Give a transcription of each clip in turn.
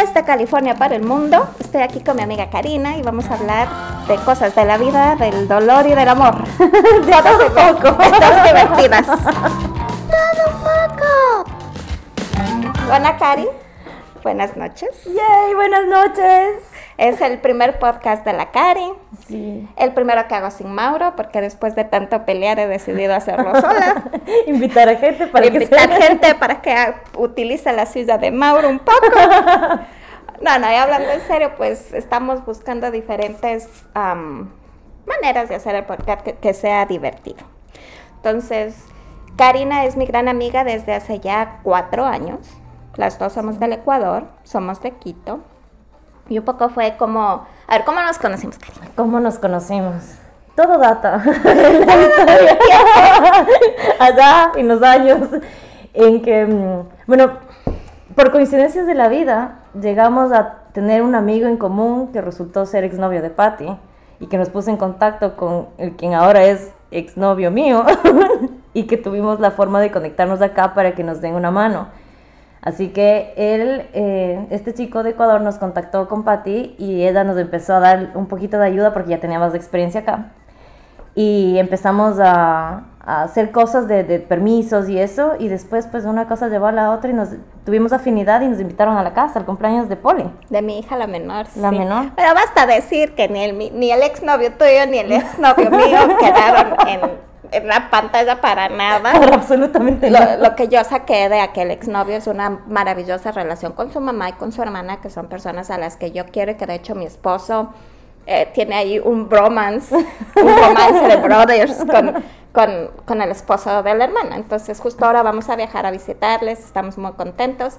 desde California para el mundo. Estoy aquí con mi amiga Karina y vamos a hablar de cosas de la vida, del dolor y del amor. de todo un poco. Todas divertidas. todo un poco. Hola, Cari. Buenas noches. Yay, buenas noches. Es el primer podcast de la Cari. Sí. El primero que hago sin Mauro, porque después de tanto pelear he decidido hacerlo sola. Invitar a gente para Invitar que gente para que utilice la silla de Mauro un poco. No, no, y hablando en serio, pues estamos buscando diferentes maneras de hacer el podcast que, que sea divertido. Entonces, Karina es mi gran amiga desde hace ya cuatro años. Las dos somos del Ecuador, somos de Quito. Y un poco fue como, a ver, ¿cómo nos conocimos, Karina? ¿Cómo nos conocimos? Todo data. Allá, en los años en que, mm, bueno, por coincidencias de la vida, llegamos a tener un amigo en común que resultó ser exnovio de Patty y que nos puso en contacto con el quien ahora es exnovio mío y que tuvimos la forma de conectarnos acá para que nos den una mano. Así que él, eh, este chico de Ecuador nos contactó con Patty y ella nos empezó a dar un poquito de ayuda porque ya teníamos experiencia acá. Y empezamos a, a hacer cosas de, de, permisos y eso, y después pues una cosa llevó a la otra y nos tuvimos afinidad y nos invitaron a la casa, al cumpleaños de Poli. De mi hija, la menor. La sí. menor. Pero basta decir que ni el, ni el exnovio tuyo ni el exnovio mío quedaron en, en, la pantalla para nada. Para absolutamente lo, nada. lo que yo saqué de aquel exnovio es una maravillosa relación con su mamá y con su hermana, que son personas a las que yo quiero y que de hecho mi esposo... Eh, tiene ahí un bromance, un romance de brothers con, con, con, el esposo de la hermana. Entonces justo ahora vamos a viajar a visitarles, estamos muy contentos.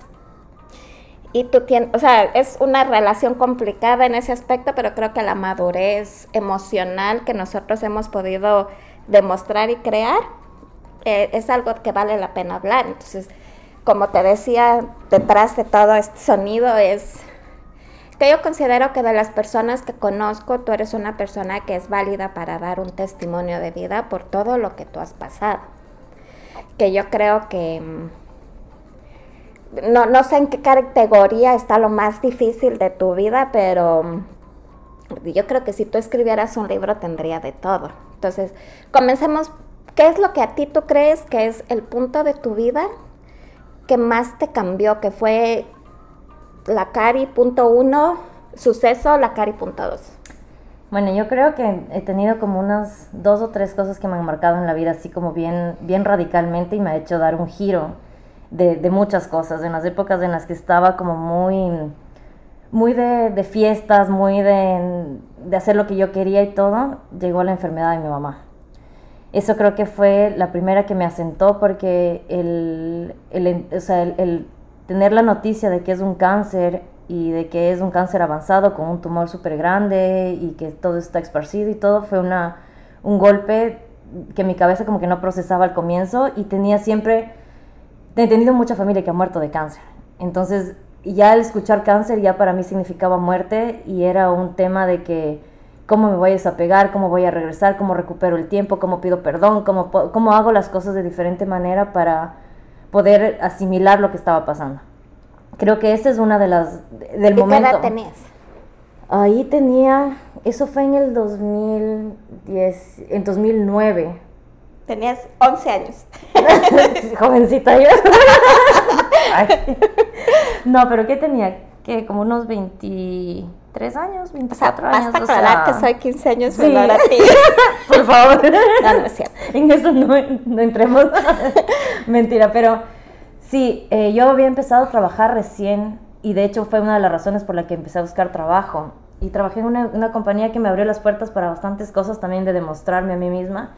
Y tú tienes, o sea, es una relación complicada en ese aspecto, pero creo que la madurez emocional que nosotros hemos podido demostrar y crear eh, es algo que vale la pena hablar. Entonces, como te decía, detrás de todo este sonido es que yo considero que de las personas que conozco, tú eres una persona que es válida para dar un testimonio de vida por todo lo que tú has pasado. Que yo creo que no, no sé en qué categoría está lo más difícil de tu vida, pero yo creo que si tú escribieras un libro tendría de todo. Entonces, comencemos. ¿Qué es lo que a ti tú crees que es el punto de tu vida que más te cambió? Que fue la Cari punto uno, suceso, la Cari punto dos. Bueno, yo creo que he tenido como unas dos o tres cosas que me han marcado en la vida, así como bien, bien radicalmente y me ha hecho dar un giro de, de muchas cosas. En las épocas en las que estaba como muy, muy de, de fiestas, muy de, de, hacer lo que yo quería y todo, llegó la enfermedad de mi mamá. Eso creo que fue la primera que me asentó porque el, el, o sea, el, tener la noticia de que es un cáncer y de que es un cáncer avanzado con un tumor súper grande y que todo está esparcido y todo fue una, un golpe que mi cabeza como que no procesaba al comienzo y tenía siempre, he tenido mucha familia que ha muerto de cáncer. Entonces ya al escuchar cáncer ya para mí significaba muerte y era un tema de que cómo me voy a desapegar, cómo voy a regresar, cómo recupero el tiempo, cómo pido perdón, cómo, cómo hago las cosas de diferente manera para poder asimilar lo que estaba pasando. Creo que esa es una de las del ¿Y momento. ¿Qué edad tenías? Ahí tenía, eso fue en el 2010, en 2009. Tenías 11 años. Jovencita yo. Ay. No, pero ¿qué tenía? que como unos 23 años, 24 o sea, años. Basta aclarar sea... que soy 15 años sí. menor a ti. Por favor. No, no es cierto. En eso no, no entremos. Mentira, pero sí, eh, yo había empezado a trabajar recién y de hecho fue una de las razones por la que empecé a buscar trabajo. Y trabajé en una, una compañía que me abrió las puertas para bastantes cosas también de demostrarme a mí misma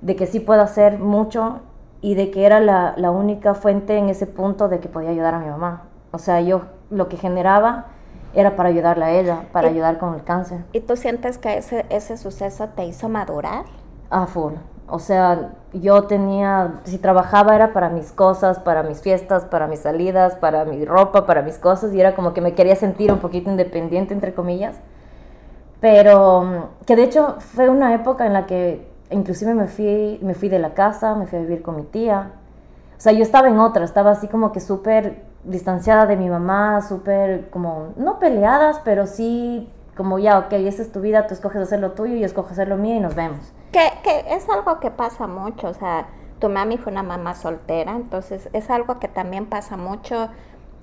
de que sí puedo hacer mucho y de que era la, la única fuente en ese punto de que podía ayudar a mi mamá. O sea, yo lo que generaba era para ayudarla a ella, para ¿Y, ayudar con el cáncer. ¿Y tú sientes que ese, ese suceso te hizo madurar? Ah, full. O sea, yo tenía, si trabajaba era para mis cosas, para mis fiestas, para mis salidas, para mi ropa, para mis cosas, y era como que me quería sentir un poquito independiente, entre comillas. Pero que de hecho fue una época en la que inclusive me fui, me fui de la casa, me fui a vivir con mi tía. O sea, yo estaba en otra, estaba así como que súper distanciada de mi mamá, súper como, no peleadas, pero sí como ya, ok, esa es tu vida, tú escoges hacer lo tuyo yo escojo hacer lo mío y nos vemos. Que, que es algo que pasa mucho, o sea, tu mami fue una mamá soltera, entonces es algo que también pasa mucho.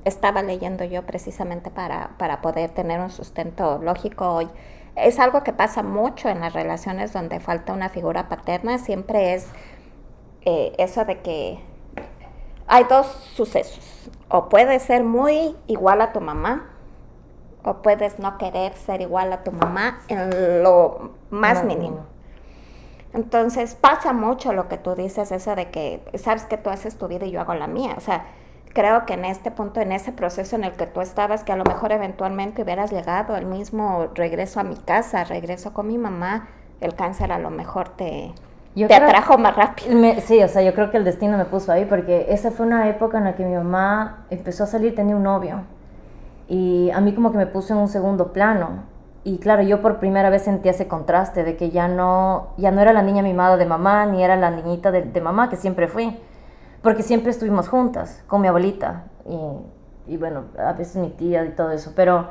Estaba leyendo yo precisamente para, para poder tener un sustento lógico hoy. Es algo que pasa mucho en las relaciones donde falta una figura paterna, siempre es eh, eso de que hay dos sucesos. O puedes ser muy igual a tu mamá, o puedes no querer ser igual a tu mamá en lo más mínimo. Entonces pasa mucho lo que tú dices, eso de que sabes que tú haces tu vida y yo hago la mía. O sea, creo que en este punto, en ese proceso en el que tú estabas, que a lo mejor eventualmente hubieras llegado al mismo regreso a mi casa, regreso con mi mamá, el cáncer a lo mejor te, te atrajo más rápido. sí, o sea, yo creo que el destino me puso ahí porque esa fue una época en la que mi mamá empezó a salir, tenía un novio. Y a mí como que me puso en un segundo plano. Y claro, yo por primera vez sentí ese contraste de que ya no, ya no era la niña mimada de mamá, ni era la niñita de, de mamá, que siempre fui. Porque siempre estuvimos juntas, con mi abuelita. Y, y bueno, a veces mi tía y todo eso. Pero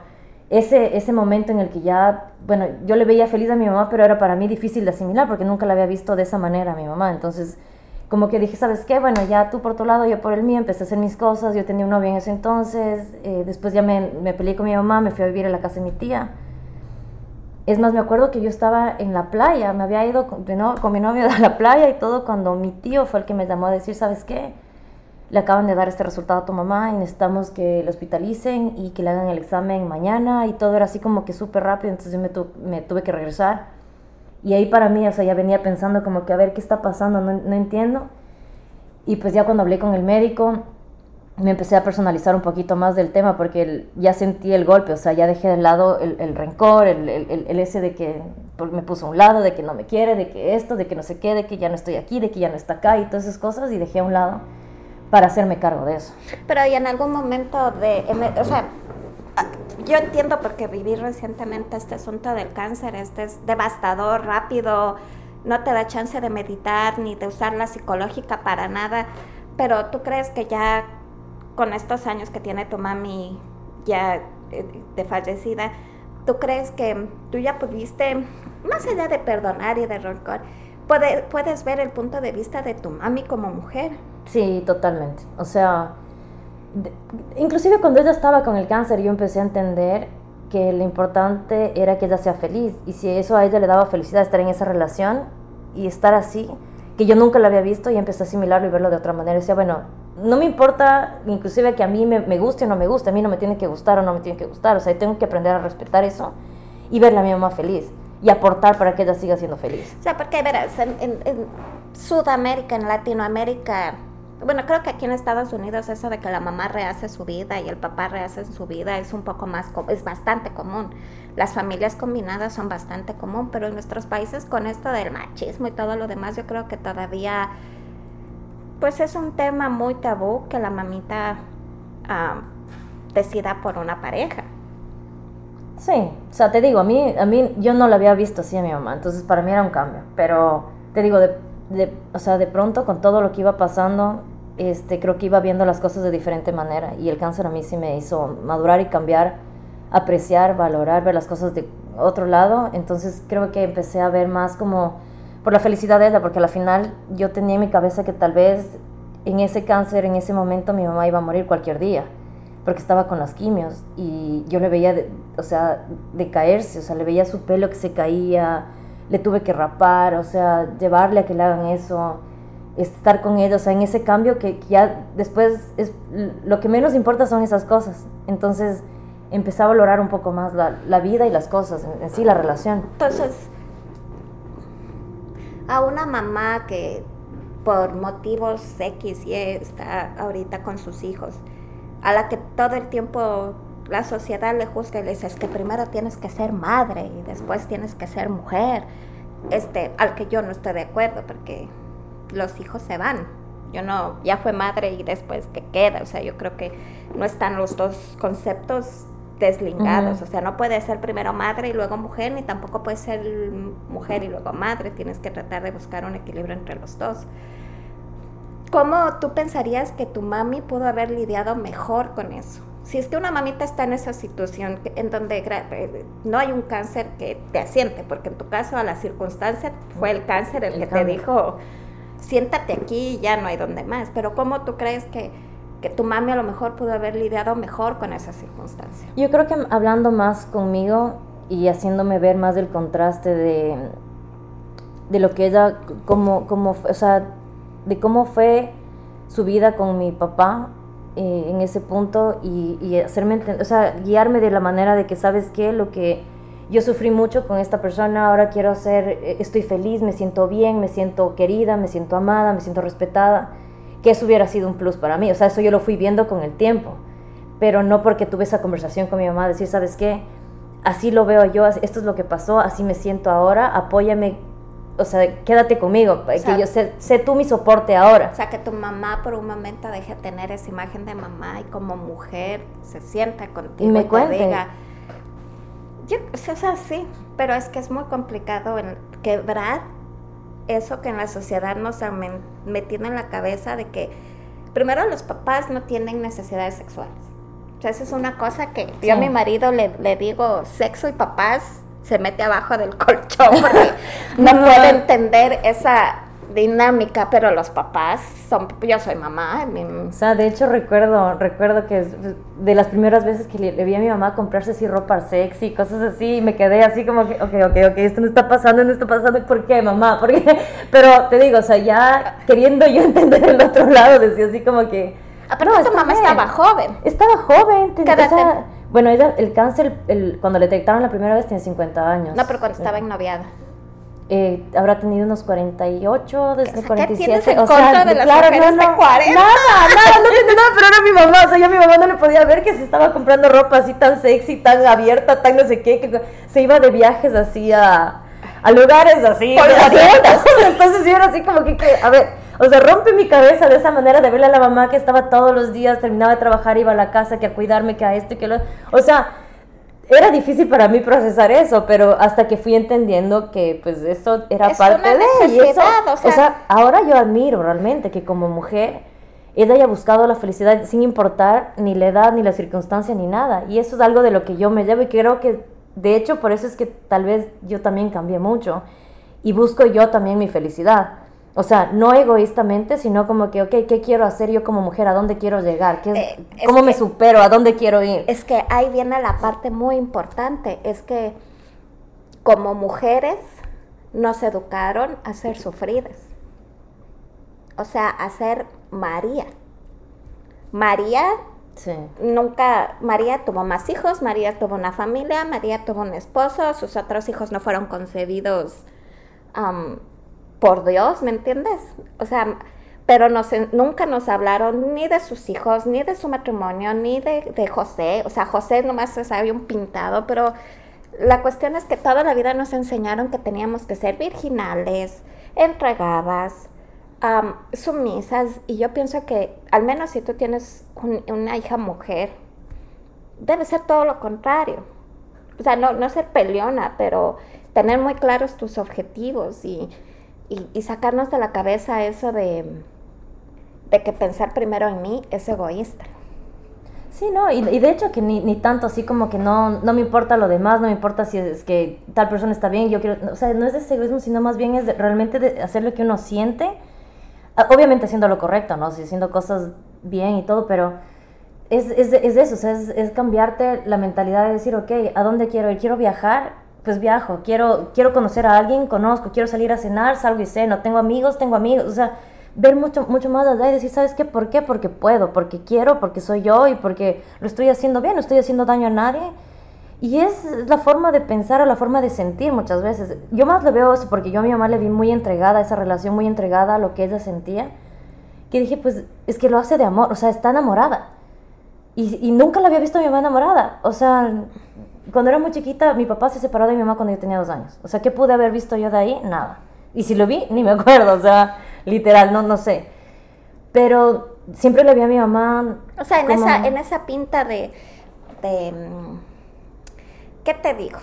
ese, ese momento en el que ya, bueno, yo le veía feliz a mi mamá, pero era para mí difícil de asimilar porque nunca la había visto de esa manera a mi mamá. Entonces, como que dije, ¿sabes qué? Bueno, ya tú por tu lado, yo por el mío, empecé a hacer mis cosas, yo tenía un novio en ese entonces, eh, después ya me, me, peleé con mi mamá, me fui a vivir a la casa de mi tía. Es más, me acuerdo que yo estaba en la playa, me había ido con, mi novio a la playa y todo cuando mi tío fue el que me llamó a decir, ¿sabes qué? le acaban de dar este resultado a tu mamá y necesitamos que le hospitalicen y que le hagan el examen mañana y todo era así como que súper rápido, entonces yo me, me, tuve que regresar. Y ahí para mí, o sea, ya venía pensando como que a ver qué está pasando, no, no entiendo. Y pues ya cuando hablé con el médico, me empecé a personalizar un poquito más del tema porque ya sentí el golpe, o sea, ya dejé de lado el, el rencor, el, el, el, ese de que me puso a un lado, de que no me quiere, de que esto, de que no se quede, de que ya no estoy aquí, de que ya no está acá y todas esas cosas y dejé a un lado para hacerme cargo de eso. Pero y en algún momento de, o sea, ah, yo entiendo porque viví recientemente este asunto del cáncer, este es devastador, rápido, no te da chance de meditar ni de usar la psicológica para nada, pero tú crees que ya con estos años que tiene tu mami ya eh, de fallecida, tú crees que tú ya pudiste, más allá de perdonar y de rencor, puedes, puedes ver el punto de vista de tu mami como mujer? Sí, totalmente. O sea, inclusive cuando ella estaba con el cáncer, yo empecé a entender que lo importante era que ella sea feliz. Y si eso a ella le daba felicidad estar en esa relación y estar así, que yo nunca la había visto y empecé a asimilarlo y verlo de otra manera. Y decía, bueno, no me importa inclusive que a mí me, guste o no me guste, a mí no me tiene que gustar o no me tiene que gustar. O sea, tengo que aprender a respetar eso y verla a mi mamá feliz y aportar para que ella siga siendo feliz. O sea, porque verás, en, en Sudamérica, en Latinoamérica, bueno, creo que aquí en Estados Unidos eso de que la mamá rehace su vida y el papá rehace su vida es un poco más, es bastante común. Las familias combinadas son bastante común, pero en nuestros países con esto del machismo y todo lo demás, yo creo que todavía, pues es un tema muy tabú que la mamita uh, decida por una pareja. Sí, o sea, te digo, a mí, a mí yo no la había visto así a mi mamá, entonces para mí era un cambio, pero te digo, de de, o sea, de pronto con todo lo que iba pasando, este, creo que iba viendo las cosas de diferente manera y el cáncer a mí sí me hizo madurar y cambiar, apreciar, valorar, ver las cosas de otro lado. Entonces creo que empecé a ver más como por la felicidad de ella, porque al final yo tenía en mi cabeza que tal vez en ese cáncer, en ese momento mi mamá iba a morir cualquier día, porque estaba con las quimios y yo le veía, o sea, decaerse, o sea, le veía su pelo que se caía, le tuve que rapar, o sea, llevarle a que le hagan eso, estar con ellos, o sea, en ese cambio que, ya después es lo que menos importa son esas cosas. Entonces empecé a valorar un poco más la, la vida y las cosas, en, sí la relación. Entonces, a una mamá que por motivos X y está ahorita con sus hijos, a la que todo el tiempo la sociedad le juzga y le dice, es que primero tienes que ser madre y después tienes que ser mujer, este, al que yo no estoy de acuerdo porque los hijos se van. Yo no, ya fue madre y después que queda, o sea, yo creo que no están los dos conceptos deslingados, o sea, no puede ser primero madre y luego mujer, ni tampoco puede ser mujer y luego madre, tienes que tratar de buscar un equilibrio entre los dos. ¿cómo tú pensarías que tu mami pudo haber lidiado mejor con eso? Si es que una mamita está en esa situación en donde eh, no hay un cáncer que te asiente, porque en tu caso a la circunstancia fue el cáncer el, que te dijo, siéntate aquí y ya no hay donde más, pero ¿cómo tú crees que, que tu mami a lo mejor pudo haber lidiado mejor con esa circunstancia? Yo creo que hablando más conmigo y haciéndome ver más del contraste de, de lo que ella, como, como, o sea, de cómo fue su vida con mi papá eh, en ese punto y, hacerme o sea, guiarme de la manera de que, ¿sabes qué? Lo que yo sufrí mucho con esta persona, ahora quiero ser, eh, estoy feliz, me siento bien, me siento querida, me siento amada, me siento respetada, que eso hubiera sido un plus para mí, o sea, eso yo lo fui viendo con el tiempo, pero no porque tuve esa conversación con mi mamá, decir, ¿sabes qué? Así lo veo yo, esto es lo que pasó, así me siento ahora, apóyame o sea, quédate conmigo, que yo sé, sé, tú mi soporte ahora. O sea, que tu mamá por un momento deje de tener esa imagen de mamá y como mujer se sienta contigo y me cuente. diga, yo, o sea, sí, pero es que es muy complicado en quebrar eso que en la sociedad nos ha metido en la cabeza de que primero los papás no tienen necesidades sexuales. O sea, esa es una cosa que yo a mi marido le, le digo, sexo y papás se mete abajo del colchón porque no puede entender esa dinámica, pero los papás son, yo soy mamá. O sea, de hecho recuerdo, recuerdo que de las primeras veces que le, vi a mi mamá comprarse así ropa sexy, cosas así, y me quedé así como que, ok, ok, ok, esto no está pasando, no está pasando, ¿por qué, mamá? ¿Por qué? Pero te digo, o sea, ya queriendo yo entender el otro lado, decía así como que... Aparte, tu mamá estaba joven. Estaba joven, tenía, bueno, ella, el cáncer, el, cuando le detectaron la primera vez, tiene 50 años. No, pero cuando estaba ennoviada. Eh, habrá tenido unos 48, desde o 47. ¿qué o sea, de las claro, no, no, 40? Nada, nada, no tiene nada, pero era mi mamá. O sea, yo mi mamá no le podía ver que se estaba comprando ropa así tan sexy, tan abierta, tan no sé qué, que se iba de viajes así a, a lugares así. Por Entonces yo era así como que, que, a ver o sea, rompe mi cabeza de esa manera de verle a la mamá que estaba todos los días, terminaba de trabajar, iba a la casa, que a cuidarme, que a esto y que lo... O sea, era difícil para mí procesar eso, pero hasta que fui entendiendo que pues eso era parte de y eso, o sea, o sea, ahora yo admiro realmente que como mujer ella haya buscado la felicidad sin importar ni la edad, ni la circunstancia, ni nada. Y eso es algo de lo que yo me llevo y creo que, de hecho, por eso es que tal vez yo también cambié mucho y busco yo también mi felicidad. O sea, no egoístamente, sino como que, ok, ¿qué quiero hacer yo como mujer? ¿A dónde quiero llegar? ¿Qué, eh, ¿Cómo me supero? ¿A dónde quiero ir? Es que ahí viene la parte muy importante, es que como mujeres nos educaron a ser sufridas. O sea, a ser María. María sí. nunca, María tuvo más hijos, María tuvo una familia, María tuvo un esposo, sus otros hijos no fueron concebidos por Dios, ¿me entiendes? O sea, pero nunca nos hablaron ni de sus hijos, ni de su matrimonio, ni de, José. O sea, José nomás se sabe un pintado, pero la cuestión es que toda la vida nos enseñaron que teníamos que ser virginales, entregadas, sumisas, y yo pienso que al menos si tú tienes una hija mujer, debe ser todo lo contrario. O sea, no, no ser peleona, pero tener muy claros tus objetivos y y, sacarnos de la cabeza eso de, de que pensar primero en mí es egoísta. Sí, no, y, de hecho que ni, ni, tanto así como que no, no me importa lo demás, no me importa si es que tal persona está bien, yo quiero, o sea, no es de ese egoísmo, sino más bien es realmente de hacer lo que uno siente, ah, obviamente haciendo lo correcto, ¿no? Si haciendo cosas bien y todo, pero es, es, es eso, o sea, es, es cambiarte la mentalidad de decir, ok, ¿a dónde quiero ir? Quiero viajar, pues viajo, quiero, quiero conocer a alguien, conozco, quiero salir a cenar, salgo y ceno, tengo amigos, tengo amigos, o sea, ver mucho, mucho más allá y decir, ¿sabes qué? ¿Por qué? Porque puedo, porque quiero, porque soy yo y porque lo estoy haciendo bien, no estoy haciendo daño a nadie. Y es la forma de pensar o la forma de sentir muchas veces. Yo más le veo eso porque yo a mi mamá le vi muy entregada, esa relación muy entregada a lo que ella sentía, que dije, pues es que lo hace de amor, o sea, está enamorada. Y, y nunca la había visto a mi mamá enamorada. O sea, cuando era muy chiquita, mi papá se separó de mi mamá cuando yo tenía dos años. O sea, ¿qué pude haber visto yo de ahí? Nada. Y si lo vi, ni me acuerdo, o sea, literal, no, no sé. Pero siempre le vi a mi mamá. O sea, en, esa, en esa pinta de, de. ¿Qué te digo?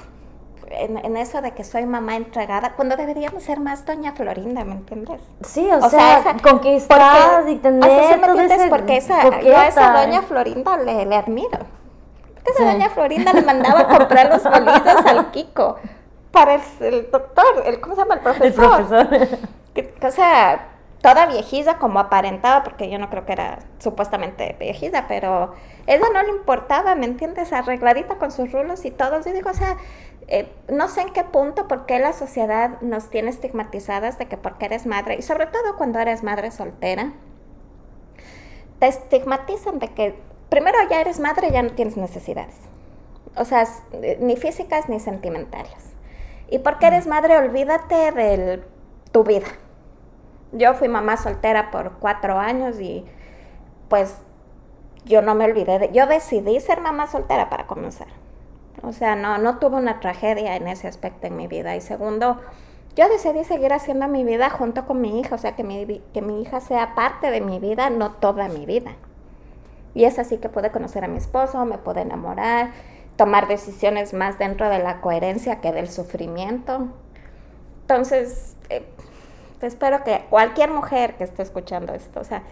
en, eso de que soy mamá entregada, cuando deberíamos ser más doña Florinda, ¿me entiendes? Sí, o, sea, esa, conquistar y tener o porque esa, yo a esa doña Florinda le, le admiro. Porque esa doña Florinda le mandaba a comprar los bolillos al Kiko para el, doctor, el, ¿cómo se llama? El profesor. El profesor. o sea, toda viejilla como aparentaba, porque yo no creo que era supuestamente viejilla, pero ella no le importaba, ¿me entiendes? Arregladita con sus rulos y todo. Yo digo, o sea, eh, no sé en qué punto, por qué la sociedad nos tiene estigmatizadas de que porque eres madre, y sobre todo cuando eres madre soltera, te estigmatizan de que primero ya eres madre ya no tienes necesidades. O sea, ni físicas ni sentimentales. Y porque eres madre, olvídate de tu vida. Yo fui mamá soltera por cuatro años y pues yo no me olvidé de... Yo decidí ser mamá soltera para comenzar. O sea, no, no tuve una tragedia en ese aspecto en mi vida. Y segundo, yo decidí seguir haciendo mi vida junto con mi hija, o sea, que mi, que mi hija sea parte de mi vida, no toda mi vida. Y es así que pude conocer a mi esposo, me pude enamorar, tomar decisiones más dentro de la coherencia que del sufrimiento. Entonces, eh, espero que cualquier mujer que esté escuchando esto, o sea,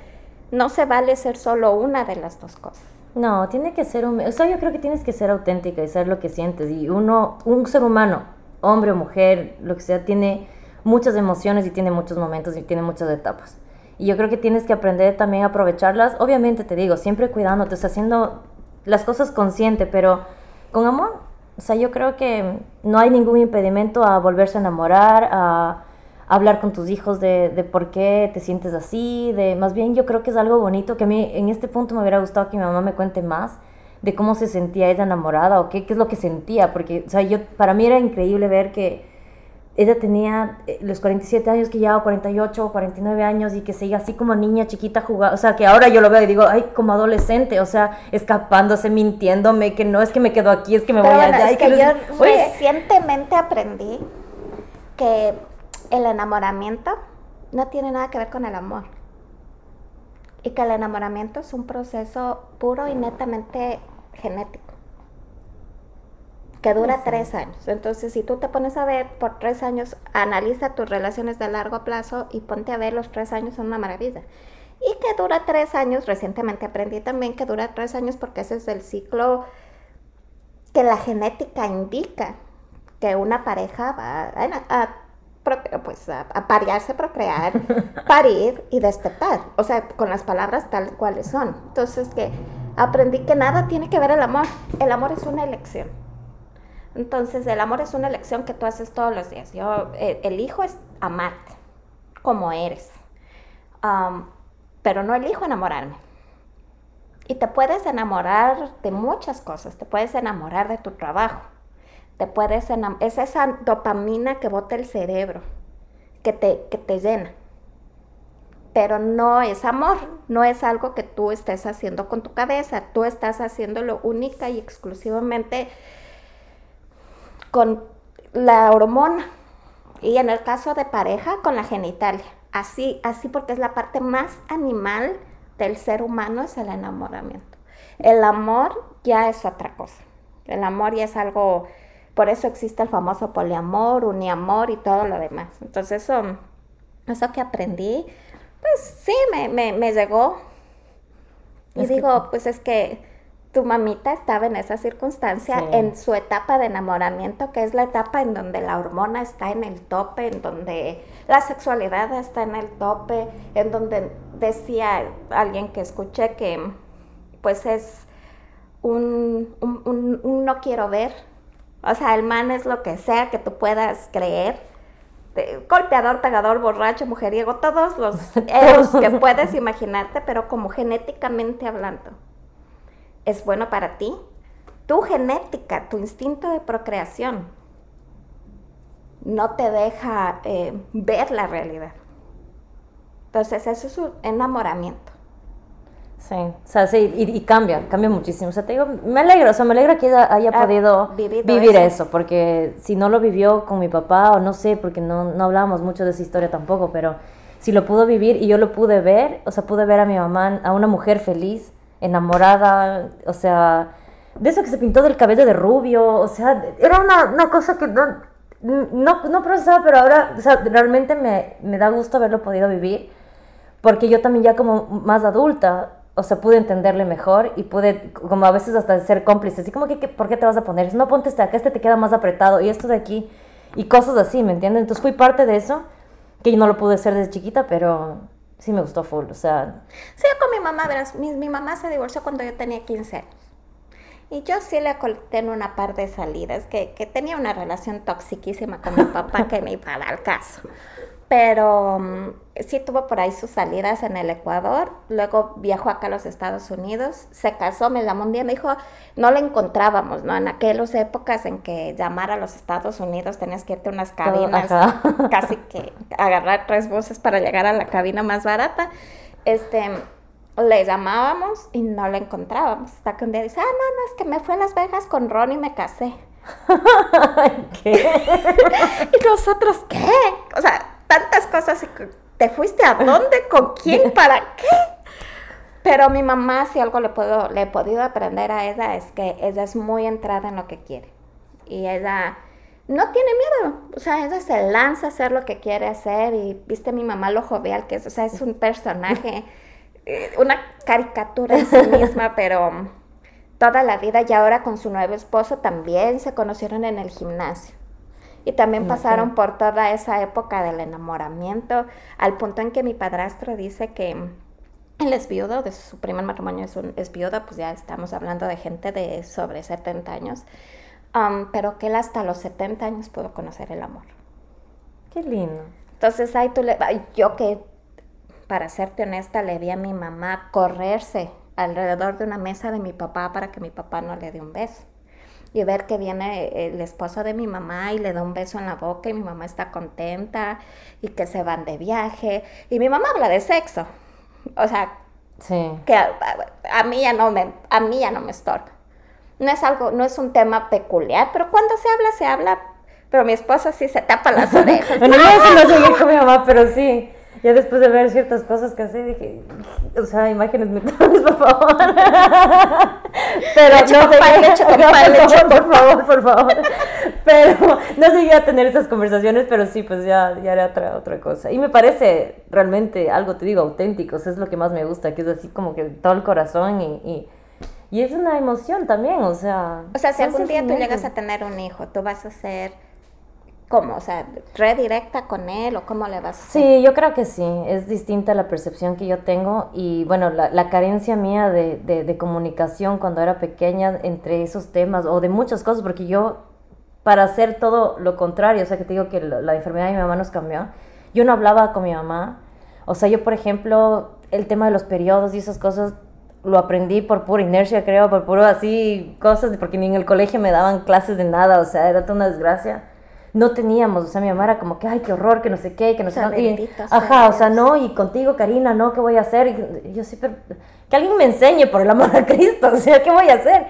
no se vale ser solo una de las dos cosas. No, tiene que ser un... O sea, yo creo que tienes que ser auténtica y ser lo que sientes. Y uno, un ser humano, hombre o mujer, lo que sea, tiene muchas emociones y tiene muchos momentos y tiene muchas etapas. Y yo creo que tienes que aprender también a aprovecharlas. Obviamente te digo, siempre cuidándote, o haciendo las cosas consciente, pero con amor. O sea, yo creo que no hay ningún impedimento a volverse a enamorar, a hablar con tus hijos de, de, por qué te sientes así, de más bien yo creo que es algo bonito que a mí en este punto me hubiera gustado que mi mamá me cuente más de cómo se sentía ella enamorada o qué, qué es lo que sentía, porque o sea, yo, para mí era increíble ver que ella tenía eh, los 47 años que ya, o 48 o 49 años y que seguía así como niña chiquita jugando, o sea, que ahora yo lo veo y digo, ay, como adolescente, o sea, escapándose, mintiéndome, que no es que me quedo aquí, es que me voy allá. Es que, yo recientemente aprendí que el enamoramiento no tiene nada que ver con el amor. Y que el enamoramiento es un proceso puro y netamente genético. Que dura tres años. Entonces, si tú te pones a ver por tres años, analiza tus relaciones de largo plazo y ponte a ver los tres años son una maravilla. Y que dura tres años, recientemente aprendí también que dura tres años porque ese es el ciclo que la genética indica que una pareja va a, pues a, parearse, procrear, parir y despertar. O sea, con las palabras tal cuales son. Entonces que aprendí que nada tiene que ver el amor. El amor es una elección. Entonces el amor es una elección que tú haces todos los días. Yo eh, elijo es amarte como eres. pero no elijo enamorarme. Y te puedes enamorar de muchas cosas. Te puedes enamorar de tu trabajo te puedes es esa dopamina que bota el cerebro, que te, que te llena. Pero no es amor, no es algo que tú estés haciendo con tu cabeza, tú estás haciéndolo única y exclusivamente con la hormona. Y en el caso de pareja, con la genitalia. Así, así porque es la parte más animal del ser humano, es el enamoramiento. El amor ya es otra cosa. El amor ya es algo por eso existe el famoso poliamor, uniamor y todo lo demás. Entonces eso, eso que aprendí, pues sí, me, me, llegó. Y digo, pues es que tu mamita estaba en esa circunstancia, en su etapa de enamoramiento, que es la etapa en donde la hormona está en el tope, en donde la sexualidad está en el tope, en donde decía alguien que escuché que pues es un, un no quiero ver, o sea, el man es lo que sea que tú puedas creer. golpeador, pegador, borracho, mujeriego, todos los eros que puedes imaginarte, pero como genéticamente hablando. ¿Es bueno para ti? Tu genética, tu instinto de procreación, no te deja eh, ver la realidad. Entonces, eso es un enamoramiento. Sí, o sea, sí, y, cambia, cambia muchísimo. O sea, te digo, me alegra, o sea, me alegra que haya podido vivir eso. porque si no lo vivió con mi papá, o no sé, porque no, no hablábamos mucho de esa historia tampoco, pero si lo pudo vivir y yo lo pude ver, o sea, pude ver a mi mamá, a una mujer feliz, enamorada, o sea, de eso que se pintó del cabello de rubio, o sea, era una, una cosa que no, no, no procesaba, pero ahora, o sea, realmente me, me da gusto haberlo podido vivir, porque yo también ya como más adulta, o sea, pude entenderle mejor y pude, como a veces hasta ser cómplice, así como que, ¿por qué te vas a poner? No, ponte este acá, este te queda más apretado y esto de aquí, y cosas así, ¿me entiendes? Entonces fui parte de eso, que yo no lo pude hacer desde chiquita, pero sí me gustó full, o sea... Sí, con mi mamá, verás, mi, mi mamá se divorció cuando yo tenía 15 años. Y yo sí le colté en una par de salidas, que, que tenía una relación toxiquísima con mi papá que me iba al caso. Pero mm, sí tuvo por ahí sus salidas en el Ecuador, luego viajó acá a los Estados Unidos, se casó, me llamó un día, me dijo, no le encontrábamos, ¿no? En aquellas épocas en que llamar a los Estados Unidos tenías que irte a unas cabinas, casi que agarrar tres voces para llegar a la cabina más barata. Este, le llamábamos y no la encontrábamos. Hasta que un día dice, ah, no, no, es que me fui a Las Vegas con Ron y me casé. ¿Qué? y nosotros, ¿qué? O sea, tantas cosas. ¿Te fuiste a dónde? ¿Con quién? ¿Para qué? Pero mi mamá, si algo le, puedo, le he podido aprender a ella, es que ella es muy entrada en lo que quiere. Y ella no tiene miedo. O sea, ella se lanza a hacer lo que quiere hacer. Y viste mi mamá lo jovial que es. O sea, es un personaje eh, una caricatura en sí misma, pero toda la vida y ahora con su nuevo esposo también se conocieron en el gimnasio. Y también pasaron por toda esa época del enamoramiento, al punto en que mi padrastro dice que él es viudo, de su primer matrimonio es, un, es viuda, pues ya estamos hablando de gente de sobre 70 años, um, pero que él hasta los 70 años pudo conocer el amor. Qué lindo. Entonces, ahí tú le, yo que para serte honesta, le vi a mi mamá correrse alrededor de una mesa de mi papá para que mi papá no le dé un beso. Y ver que viene el esposo de mi mamá y le da un beso en la boca y mi mamá está contenta y que se van de viaje. Y mi mamá habla de sexo. O sea, que a, mí ya no me, a mí ya no me estorba. No es algo, no es un tema peculiar, pero cuando se habla, se habla. Pero mi esposo sí se tapa las orejas. bueno, yo no soy con mi mamá, pero sí ya después de ver ciertas cosas que hace, dije, o sea, imágenes mentales, por favor. Pero no por favor, por favor. Pero no llegué a tener esas conversaciones, pero sí, pues ya, ya era otra, otra cosa. Y me parece realmente algo, te digo, auténtico, es lo que más me gusta, que es así como que todo el corazón y, y y es una emoción también, o sea. O sea, si algún día tú llegas a tener un hijo, tú vas a ser ¿Cómo? O sea, redirecta con él o cómo le vas? Sí, yo creo que sí. Es distinta la percepción que yo tengo y bueno, la, carencia mía de, de, comunicación cuando era pequeña entre esos temas o de muchas cosas, porque yo, para hacer todo lo contrario, o sea, que te digo que la, enfermedad de mi mamá nos cambió, yo no hablaba con mi mamá. O sea, yo, por ejemplo, el tema de los periodos y esas cosas lo aprendí por pura inercia, creo, por puro así cosas, porque ni en el colegio me daban clases de nada, o sea, era toda una desgracia no teníamos, o sea, mi mamá era como que, ay, qué horror, que no sé qué, que no sé qué. Ajá, o sea, no, y contigo, Karina, no, ¿qué voy a hacer? Y yo sí, pero que alguien me enseñe por el amor a Cristo, o sea, ¿qué voy a hacer?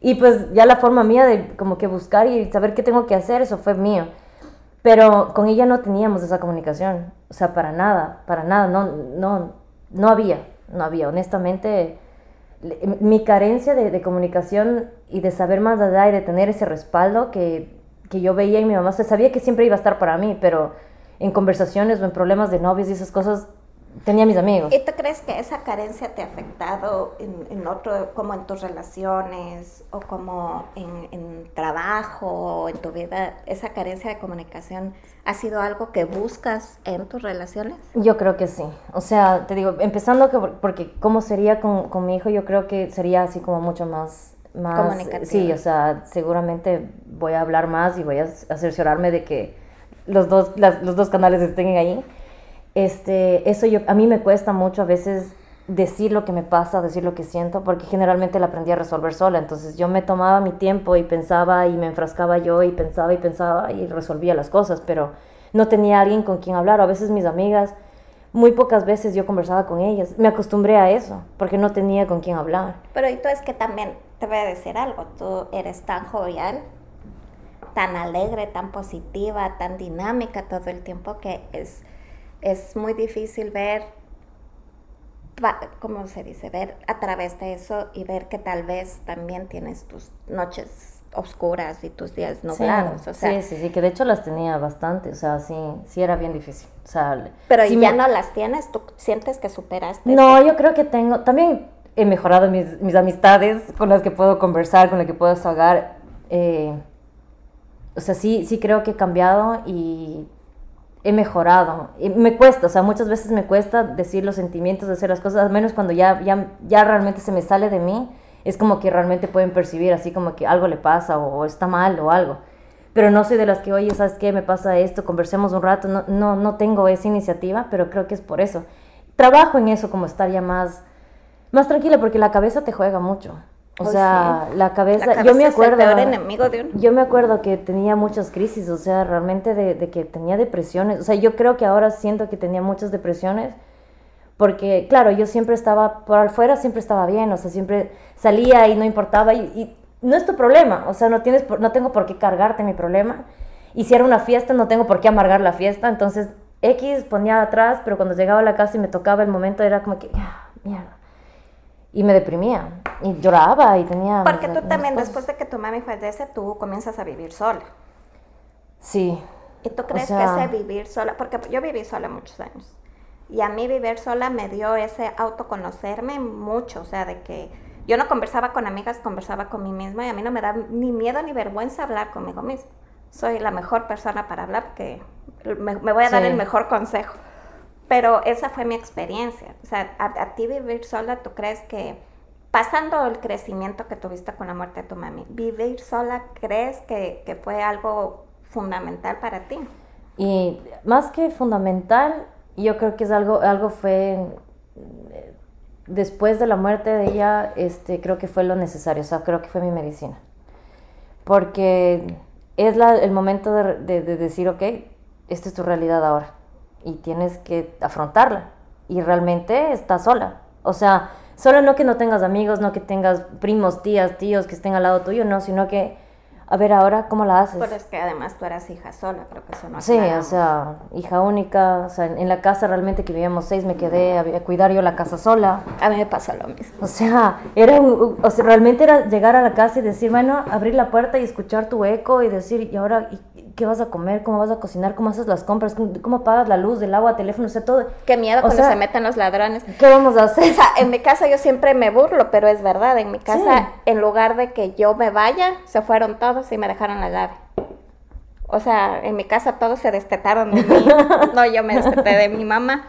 Y pues ya la forma mía de como que buscar y saber qué tengo que hacer, eso fue mío. Pero con ella no teníamos esa comunicación, o sea, para nada, para nada, no, no, no había, no había, honestamente mi carencia de, de, comunicación y de saber más allá y de tener ese respaldo que que yo veía en mi mamá, se sabía que siempre iba a estar para mí, pero en conversaciones o en problemas de novios y esas cosas tenía mis amigos. ¿Y tú crees que esa carencia te ha afectado en, en otro, como en tus relaciones o como en, en, trabajo o en tu vida? ¿Esa carencia de comunicación ha sido algo que buscas en tus relaciones? Yo creo que sí. O sea, te digo, empezando que, porque cómo sería con, con mi hijo, yo creo que sería así como mucho más más sí o sea seguramente voy a hablar más y voy a cerciorarme de que los dos los dos canales estén ahí este eso yo a mí me cuesta mucho a veces decir lo que me pasa decir lo que siento porque generalmente la aprendí a resolver sola entonces yo me tomaba mi tiempo y pensaba y me enfrascaba yo y pensaba y pensaba y resolvía las cosas pero no tenía alguien con quien hablar a veces mis amigas muy pocas veces yo conversaba con ellas. Me acostumbré a eso, porque no tenía con quién hablar. Pero y tú es que también te voy a decir algo, tú eres tan jovial, tan alegre, tan positiva, tan dinámica todo el tiempo que es, es muy difícil ver ¿cómo se dice? Ver a través de eso y ver que tal vez también tienes tus noches oscuras y tus días nublados. Sí, o sea, sí, sí, sí, que de hecho las tenía bastante, o sea, sí, sí era bien difícil. O sea, pero sí ya me- no las tienes, tú sientes que superaste. No, yo creo que tengo, también he mejorado mis, mis amistades con las que puedo conversar, con las que puedo desahogar. eh, o sea, sí, sí creo que he cambiado y he mejorado. Y me cuesta, o sea, muchas veces me cuesta decir los sentimientos, hacer las cosas, al menos cuando ya, ya, ya realmente se me sale de mí, es como que realmente pueden percibir así como que algo le pasa o, o está mal o algo. Pero no soy de las que, oye, ¿sabes qué? Me pasa esto, conversemos un rato. No, no, no tengo esa iniciativa, pero creo que es por eso. Trabajo en eso, como estar ya más, más tranquila, porque la cabeza te juega mucho. O sea, la cabeza, La yo me cabeza es el acuerdo... peor enemigo de uno. Yo me acuerdo que tenía muchas crisis, o sea, realmente de, de que tenía depresiones. O sea, yo creo que ahora siento que tenía muchas depresiones porque, claro, yo siempre estaba, por afuera siempre estaba bien, o sea, siempre salía y no importaba y, y no es tu problema, o sea, no, tienes, no tengo por qué cargarte mi problema. Y si era una fiesta, no tengo por qué amargar la fiesta, entonces X ponía atrás, pero cuando llegaba a la casa y me tocaba el momento era como que, "Ah, mierda. Y me deprimía, y lloraba, y tenía... Porque mis- tú también, cosas. después de que tu mami fallece, tú comienzas a vivir sola. Sí, ¿Y tú crees sea- que ese vivir sola, porque yo viví sola muchos años, y a mí vivir sola me dio ese autoconocerme mucho, o sea, de que yo no conversaba con amigas, conversaba con mí misma, y a mí no me da ni miedo ni vergüenza hablar conmigo misma. Soy la mejor persona para hablar porque me, me voy a dar el mejor consejo. Pero esa fue mi experiencia. O sea, a, ti vivir sola, ¿tú crees que pasando el crecimiento que tuviste con la muerte de tu mami, vivir sola, crees que, fue algo fundamental para ti? Y más que fundamental, yo creo que es algo, algo fue, después de la muerte de ella, este, creo que fue lo necesario, o sea, creo que fue mi medicina. Porque es el momento de, de- de decir, ok, esta es tu realidad ahora y tienes que afrontarla. Y realmente estás sola. O sea, solo no que no tengas amigos, no que tengas primos, tías, tíos que estén al lado tuyo, no, sino que, a ver, ahora, ¿cómo la haces? Pero es que además tú eras hija sola, creo que eso no Sí, o aclaramos. sea, hija única, o sea, en, en la casa realmente que vivíamos seis me quedé a, a cuidar yo la casa sola. A mí me pasó lo mismo. O sea, era un- o sea, realmente era llegar a la casa y decir, bueno, abrir la puerta y escuchar tu eco y decir, ¿y ahora ¿y qué vas a comer? ¿Cómo vas a cocinar? ¿Cómo haces las compras? ¿Cómo, cómo pagas la luz, el agua, teléfono? O sea, todo. Qué miedo O cuando sea, se meten los ladrones. ¿Qué vamos a O hacer? sea, en mi casa yo siempre me burlo, pero es verdad. En mi casa, Sí. en lugar de que yo me vaya, se fueron todos y me dejaron la llave. O sea, en mi casa todos se destetaron de mí. No, yo me desteté de mi mamá.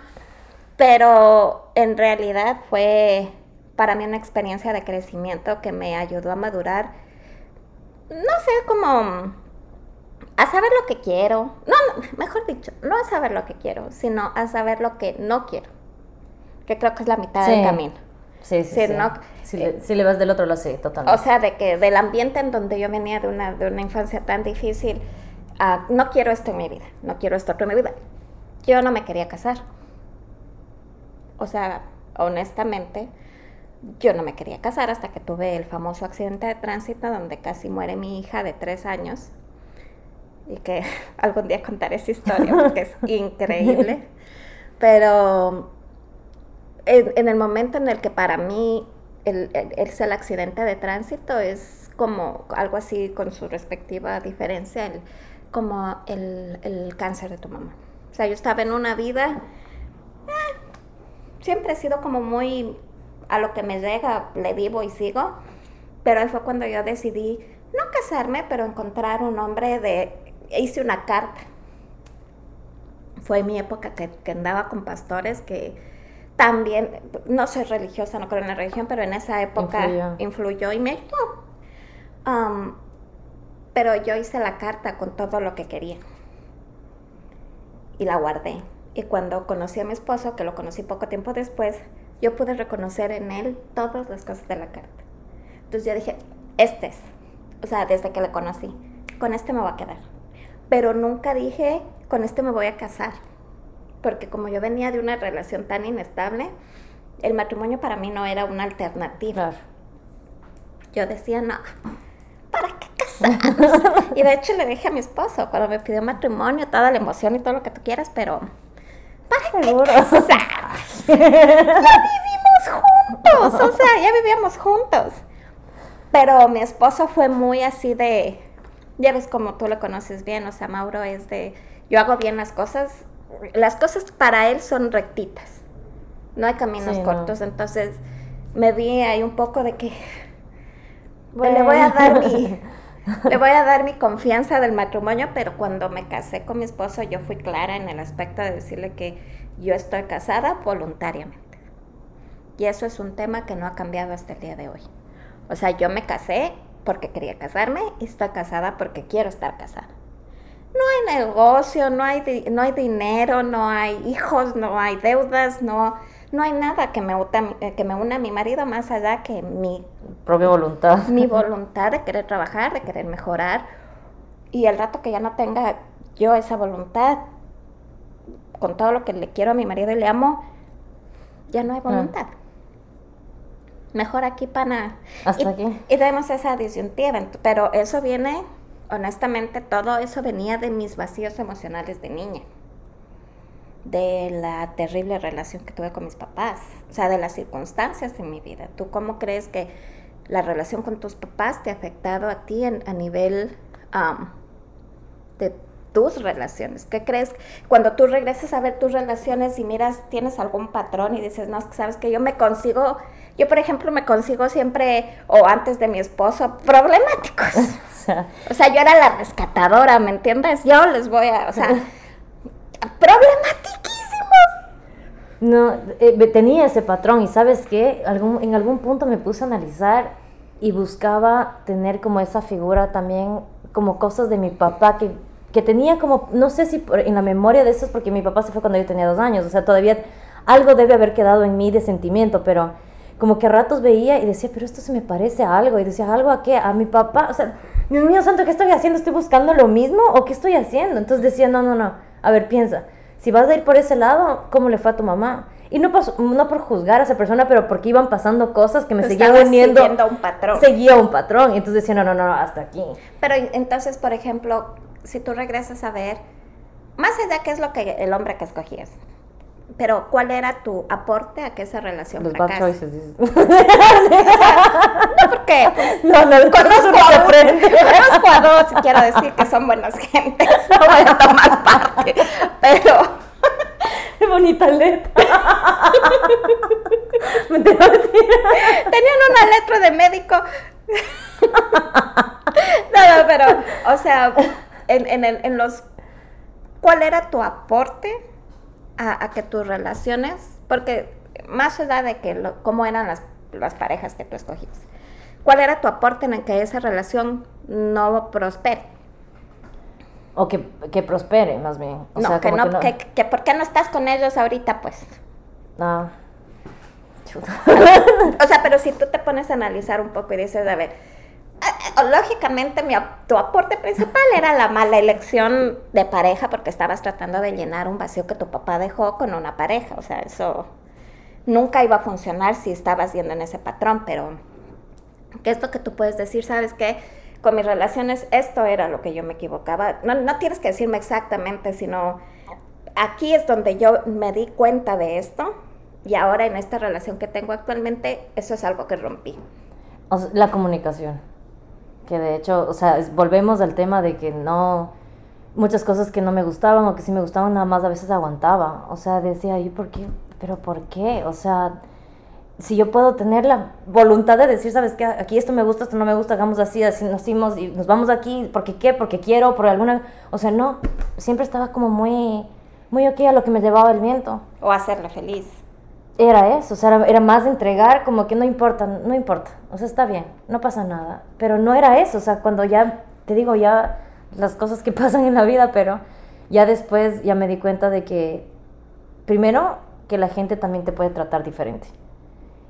Pero en realidad fue para mí una experiencia de crecimiento que me ayudó a madurar. No sé, como a saber lo que quiero. No, no, mejor dicho, no a saber lo que quiero, sino a saber lo que no quiero. Que creo que es la mitad del camino. Sí, sí, Sí, sí. no- si, le, si le vas del otro lado, sí, totalmente. O sea, de que del ambiente en donde yo venía de una, de una infancia tan difícil, a, no quiero esto en mi vida, no quiero esto en mi vida. Yo no me quería casar. O sea, honestamente, yo no me quería casar hasta que tuve el famoso accidente de tránsito donde casi muere mi hija de tres años. Y que algún día contaré esa historia porque es increíble. Pero en, en el momento en el que para mí el, el- el accidente de tránsito es como algo así con su respectiva diferencia, el- como el, el cáncer de tu mamá. O sea, yo estaba en una vida, eh, siempre he sido como muy a lo que me llega, le vivo y sigo, pero ahí fue cuando yo decidí no casarme, pero encontrar un hombre de, hice una carta. Fue mi época que, que andaba con pastores que también, no soy religiosa, no creo en la religión, pero en esa época Influyó. influyó, y me ayudó. Um, pero yo hice la carta con todo lo que quería y la guardé. Y cuando conocí a mi esposo, que lo conocí poco tiempo después, yo pude reconocer en él todas las cosas de la carta. Entonces yo dije, este es, o sea, desde que le conocí, con este me voy a quedar. Pero nunca dije, con este me voy a casar. Porque como yo venía de una relación tan inestable, el matrimonio para mí no era una alternativa. Yo decía, no, ¿para qué casarnos? y de hecho le dije a mi esposo cuando me pidió matrimonio, toda la emoción y todo lo que tú quieras, pero ¿para qué Seguro. casarnos? No vivimos juntos, o sea, ya vivíamos juntos. Pero mi esposo fue muy así de, ya ves como tú lo conoces bien, o sea, Mauro es de, yo hago bien las cosas, las cosas para él son rectitas, no hay caminos cortos, entonces me vi ahí un poco de que le voy a dar mi le voy a dar mi confianza del matrimonio, pero cuando me casé con mi esposo yo fui clara en el aspecto de decirle que yo estoy casada voluntariamente. Y eso es un tema que no ha cambiado hasta el día de hoy. O sea, yo me casé porque quería casarme y estoy casada porque quiero estar casada. No hay negocio, no hay, no hay dinero, no hay hijos, no hay deudas, no, no hay nada que me, eh, que me una a mi marido más allá que mi propia voluntad. Mi voluntad de querer trabajar, de querer mejorar. Y el rato que ya no tenga yo esa voluntad, con todo lo que le quiero a mi marido y le amo, ya no hay ah. Mejor aquí, pana. Hasta y, aquí. Y tenemos esa disyuntiva, pero eso viene, honestamente, todo eso venía de mis vacíos emocionales de niña de la terrible relación que tuve con mis papás, o sea, de las circunstancias en mi vida. ¿Tú cómo crees que la relación con tus papás te ha afectado a ti a nivel de tus relaciones? ¿Qué crees cuando tú regresas a ver tus relaciones y miras, tienes algún patrón y dices, no, sabes que yo me consigo, yo por ejemplo me consigo siempre, o antes de mi esposo, problemáticos. o sea, yo era la rescatadora, ¿me entiendes? Yo les voy a, o sea problematiquísimos. No, eh, tenía ese patrón y sabes qué, algún, en algún punto me puse a analizar y buscaba tener como esa figura también, como cosas de mi papá que, que tenía como, no sé si en la memoria de eso es porque mi papá se fue cuando yo tenía dos años, o sea, todavía algo debe haber quedado en mí de sentimiento, pero como que a ratos veía y decía, pero esto se me parece a algo, y decía, ¿algo a qué? A mi papá, o sea, Dios mío santo, ¿qué estoy haciendo? ¿Estoy buscando lo mismo o qué estoy haciendo? Entonces decía, no, no, no a ver, piensa, si vas a ir por ese lado, ¿cómo le fue a tu mamá? Y no por, no por juzgar a esa persona, pero porque iban pasando cosas que me seguían uniendo. Siguiendo un patrón. Seguía un patrón. Y entonces decía, no, no, no, hasta aquí. Pero entonces, por ejemplo, si tú regresas a ver, más allá qué es lo que el hombre que escogías, pero ¿cuál era tu aporte a que esa relación Los bad choices, dices. no, porque no, no, conozco a, conozco a dos y quiero decir que son buenas gentes, no voy a tomar parte, pero... Qué bonita letra. Tenían una letra de médico. no, no, pero, o sea, en, en, el, en los... ¿Cuál era tu aporte a, que tus relaciones, porque más allá de que cómo eran las, las, parejas que tú escogías, ¿cuál era tu aporte en que esa relación no prospere? O que, que prospere, más bien. no, que, no, que, que, ¿por qué no estás con ellos ahorita, pues? No. o sea, pero si tú te pones a analizar un poco y dices, a ver, lógicamente mi, tu aporte principal era la mala elección de pareja porque estabas tratando de llenar un vacío que tu papá dejó con una pareja. O sea, eso nunca iba a funcionar si estabas yendo en ese patrón, pero ¿qué es lo que tú puedes decir? ¿Sabes qué? Con mis relaciones esto era lo que yo me equivocaba. No, no tienes que decirme exactamente, sino aquí es donde yo me di cuenta de esto y ahora en esta relación que tengo actualmente, eso es algo que rompí. la comunicación que de hecho, o sea, volvemos al tema de que no, muchas cosas que no me gustaban o que sí me gustaban, nada más a veces aguantaba. O sea, decía, ¿y por qué? ¿Pero por qué? O sea, si yo puedo tener la voluntad de decir, ¿sabes qué? Aquí esto me gusta, esto no me gusta, hagamos así, así nos hicimos y nos vamos aquí, ¿porque qué? Porque quiero, por alguna... O sea, no, siempre estaba como muy, muy ok a lo que me llevaba el viento. O hacerle feliz era eso, o sea, era, más entregar como que no importa, no importa, o sea, está bien, no pasa nada, pero no era eso, o sea, cuando ya, te digo, ya las cosas que pasan en la vida, pero ya después ya me di cuenta de que, primero, que la gente también te puede tratar diferente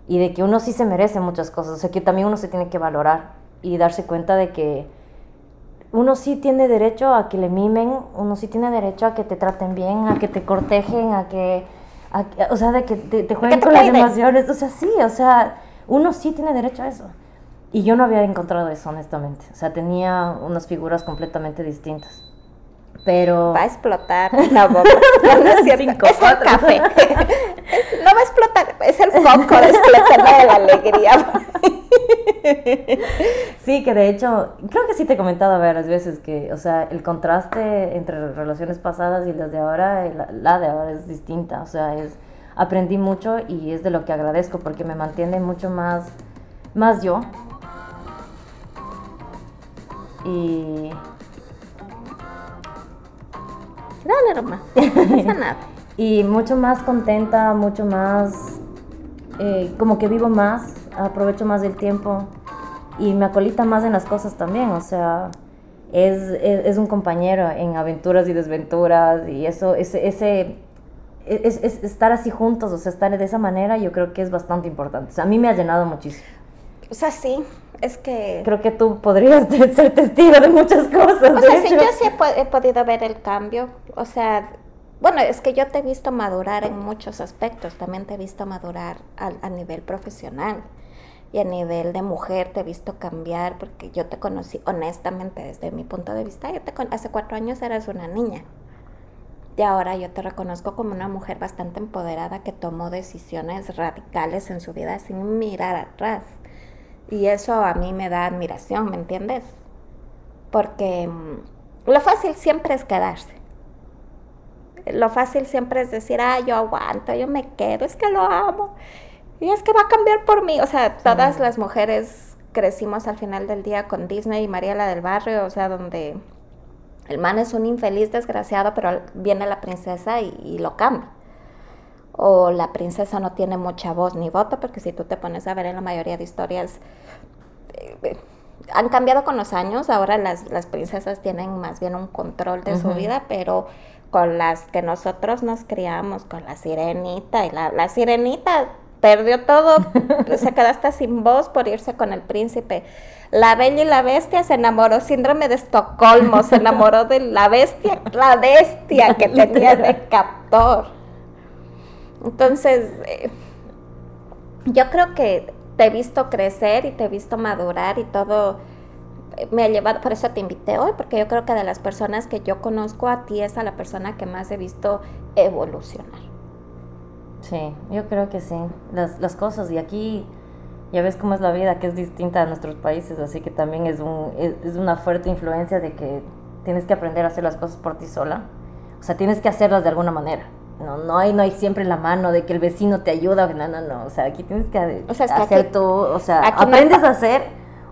y de que uno sí se merece muchas cosas, o sea, que también uno se tiene que valorar y darse cuenta de que uno sí tiene derecho a que le mimen, uno sí tiene derecho a que te traten bien, a que te cortejen, a que o sea, de que te, jueguen con las emociones, o sea, sí, o sea, uno sí tiene derecho a eso. Y yo no había encontrado eso, honestamente. O sea, tenía unas figuras completamente distintas. Pero... Va a explotar la bomba. No, es cierto. es el café. no va a explotar, es el foco de explotar de la alegría. sí, que de hecho, creo que sí te he comentado varias veces que, o sea, el contraste entre relaciones pasadas y las de ahora, la, la de ahora es distinta. O sea, es aprendí mucho y es de lo que agradezco porque me mantiene mucho más, más yo. Y... Dale, Roma. nada. y mucho más contenta, mucho más... Eh, como que vivo más, aprovecho más del tiempo y me acolita más en las cosas también, o sea, es, es, un compañero en aventuras y desventuras y eso, ese, ese es, estar así juntos, o sea, estar de esa manera, yo creo que es bastante importante. O sea, a mí me ha llenado muchísimo. O sea, sí, es que... Creo que tú podrías ser testigo de muchas cosas. O sea, sí, yo sí he, podido ver el cambio. O sea, bueno, es que yo te he visto madurar en muchos aspectos. También te he visto madurar a, nivel profesional. Y a nivel de mujer te he visto cambiar porque yo te conocí honestamente desde mi punto de vista. Yo te hace cuatro años eras una niña. Y ahora yo te reconozco como una mujer bastante empoderada que tomó decisiones radicales en su vida sin mirar atrás. Y eso a mí me da admiración, ¿me entiendes? Porque mm, lo fácil siempre es quedarse. Lo fácil siempre es decir, ah, yo aguanto, yo me quedo, es que lo amo. Y es que va a cambiar por mí. O sea, todas las mujeres crecimos al final del día con Disney y María la del Barrio, o sea, donde el man es un infeliz desgraciado, pero viene la princesa y, lo cambia. O la princesa no tiene mucha voz ni voto, porque si tú te pones a ver en la mayoría de historias, eh, han cambiado con los años, ahora las, princesas tienen más bien un control de su vida, pero con las que nosotros nos criamos, con la sirenita, y la, la sirenita perdió todo, se quedó hasta sin voz por irse con el príncipe. La Bella y la Bestia se enamoró, síndrome de Estocolmo, se enamoró de la bestia, la bestia que tenía de captor. Entonces, eh, yo creo que te he visto crecer y te he visto madurar y todo me ha llevado, por eso te invité hoy, porque yo creo que de las personas que yo conozco a ti es a la persona que más he visto evolucionar. Sí, yo creo que sí, las, las cosas y aquí ya ves cómo es la vida, que es distinta a nuestros países, así que también es, un, es, una fuerte influencia de que tienes que aprender a hacer las cosas por ti sola. O sea, tienes que hacerlas de alguna manera. No, no hay, no hay siempre la mano de que el vecino te ayuda. No, no, no. O sea, aquí tienes que hacer tú. O sea, aprendes a hacer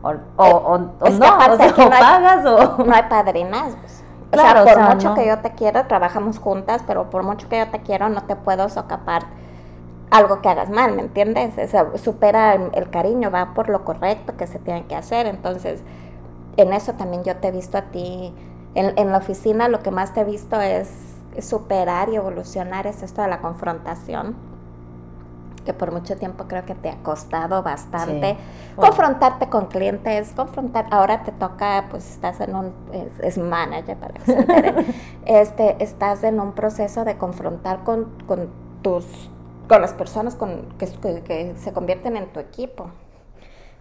o, o, o, no. o, sea, no hay, pagas o. No hay padrinazgos. Claro, o sea, por mucho que yo te quiero, trabajamos juntas, pero por mucho que yo te quiero, no te puedo socapar algo que hagas mal, ¿me entiendes? supera el, cariño, va por lo correcto que se tiene que hacer. Entonces, en eso también yo te he visto a ti, en, la oficina lo que más te he visto es, superar y evolucionar, es esto de la confrontación que por mucho tiempo creo que te ha costado bastante confrontarte con clientes, confrontar, ahora te toca, pues estás en un, es, manager para que se este, estás en un proceso de confrontar con, con tus con las personas con, que, que, se convierten en tu equipo.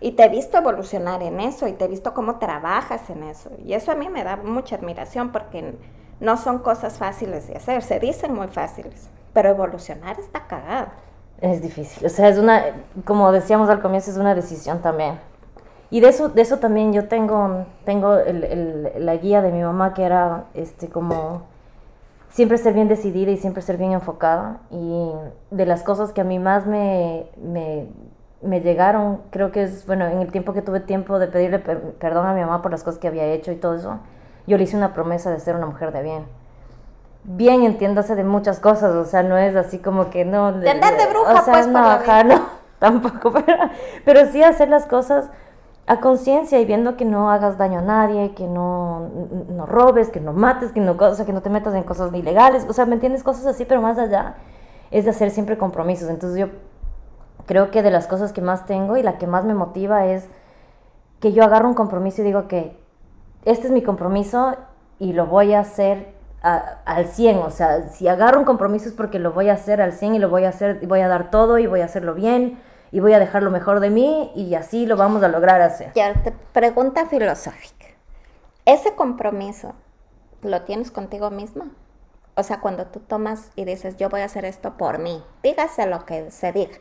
Y te he visto evolucionar en eso y te he visto cómo trabajas en eso. Y eso a mí me da mucha admiración porque no son cosas fáciles de hacer, se dicen muy fáciles, pero evolucionar está cagado. Es difícil, o sea, es una, como decíamos al comienzo, es una decisión también. Y de eso, de eso también yo tengo, tengo la guía de mi mamá que era este como siempre ser bien decidida y siempre ser bien enfocada. Y de las cosas que a mí más me, me, me llegaron, creo que es, bueno, en el tiempo que tuve tiempo de pedirle perdón a mi mamá por las cosas que había hecho y todo eso, yo le hice una promesa de ser una mujer de bien. Bien, entiéndase de muchas cosas, o sea, no es así como que no... De, de, de bruja, o sea, pues, no, no, tampoco, pero, pero sí hacer las cosas a conciencia y viendo que no hagas daño a nadie, que no, no robes, que no mates, que no, o sea, que no te metas en cosas ilegales, o sea, ¿me entiendes? Cosas así, pero más allá es de hacer siempre compromisos. Entonces yo creo que de las cosas que más tengo y la que más me motiva es que yo agarro un compromiso y digo que este es mi compromiso y lo voy a hacer al 100, o sea, si agarro un compromiso es porque lo voy a hacer al 100 y lo voy a hacer, y voy a dar todo y voy a hacerlo bien y voy a dejar lo mejor de mí y así lo vamos a lograr hacer. Ya, te pregunta filosófica. Ese compromiso lo tienes contigo misma. O sea, cuando tú tomas y dices, yo voy a hacer esto por mí, dígase lo que se diga.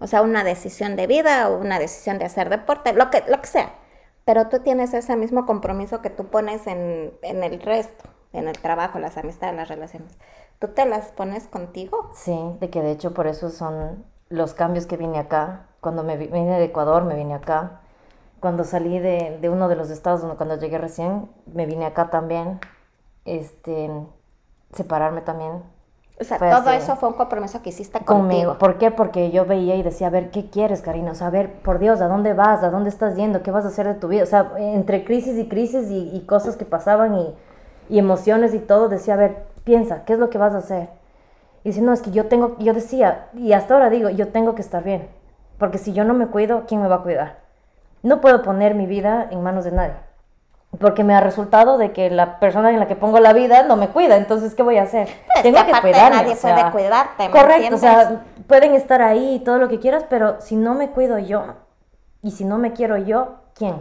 O sea, una decisión de vida o una decisión de hacer deporte, lo que, lo que sea. Pero tú tienes ese mismo compromiso que tú pones en, en el resto, en el trabajo, las amistades, las relaciones. ¿Tú te las pones contigo? Sí, de que de hecho por eso son los cambios que vine acá. Cuando me vine de Ecuador, me vine acá. Cuando salí de, de uno de los estados donde cuando llegué recién, me vine acá también. Este, separarme también. O sea, todo eso fue un compromiso que hiciste conmigo. conmigo. ¿Por qué? Porque yo veía y decía, a ver, ¿qué quieres, Karina? O sea, a ver, por Dios, ¿a dónde vas? ¿A dónde estás yendo? ¿Qué vas a hacer de tu vida? O sea, entre crisis y crisis y, y cosas que pasaban y, y, emociones y todo, decía, a ver, piensa, ¿qué es lo que vas a hacer? Y dice, no, es que yo tengo, yo decía, y hasta ahora digo, yo tengo que estar bien. Porque si yo no me cuido, ¿quién me va a cuidar? No puedo poner mi vida en manos de nadie porque me ha resultado de que la persona en la que pongo la vida no me cuida, entonces ¿qué voy a hacer? Tengo que, cuidarme. Nadie puede cuidarte. correcto, o sea, pueden estar ahí y todo lo que quieras, pero si no me cuido yo y si no me quiero yo, ¿quién?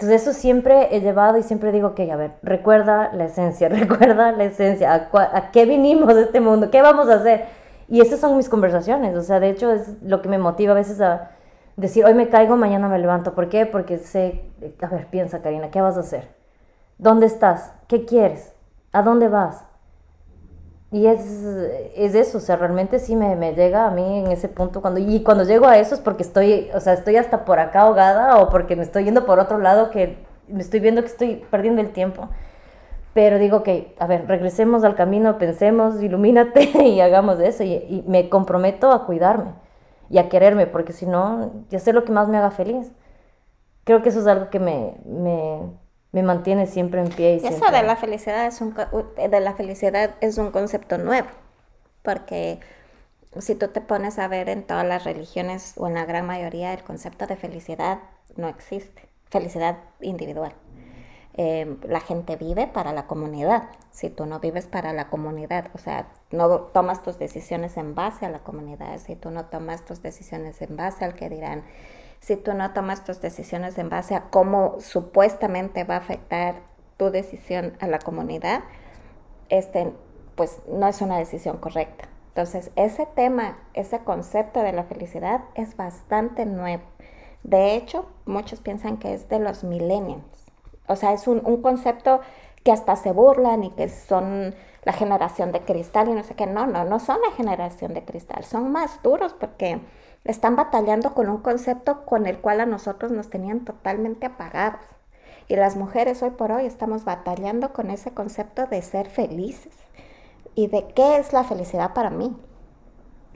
Entonces eso siempre he llevado y siempre digo que, a ver, recuerda la esencia, recuerda la esencia, a, a qué vinimos de este mundo, qué vamos a hacer. Y esas son mis conversaciones, o sea, de hecho es lo que me motiva a veces a decir, hoy me caigo, mañana me levanto. ¿Por qué? Porque sé, a ver, piensa Karina, ¿qué vas a hacer? ¿Dónde estás? ¿Qué quieres? ¿A dónde vas? Y es, es eso, o sea, realmente sí me, me, llega a mí en ese punto. Cuando, y cuando llego a eso es porque estoy, o sea, estoy hasta por acá ahogada o porque me estoy yendo por otro lado que me estoy viendo que estoy perdiendo el tiempo. Pero digo que, a ver, regresemos al camino, pensemos, ilumínate y hagamos eso. Y, y me comprometo a cuidarme y a quererme, porque si no, ya sé lo que más me haga feliz. Creo que eso es algo que me, me, me mantiene siempre en pie. Y eso de la felicidad es un, de la felicidad es un concepto nuevo, porque si tú te pones a ver en todas las religiones o en la gran mayoría, el concepto de felicidad no existe, felicidad individual. Eh, la gente vive para la comunidad. Si tú no vives para la comunidad, o sea, no tomas tus decisiones en base a la comunidad, si tú no tomas tus decisiones en base al que dirán, si tú no tomas tus decisiones en base a cómo supuestamente va a afectar tu decisión a la comunidad, este, pues no es una decisión correcta. Entonces, ese tema, ese concepto de la felicidad es bastante nuevo. De hecho, muchos piensan que es de los millennials. O sea, es un, concepto que hasta se burlan y que son la generación de cristal y no sé qué. No, no, no son la generación de cristal, son más duros porque están batallando con un concepto con el cual a nosotros nos tenían totalmente apagados. Y las mujeres hoy por hoy estamos batallando con ese concepto de ser felices y de qué es la felicidad para mí.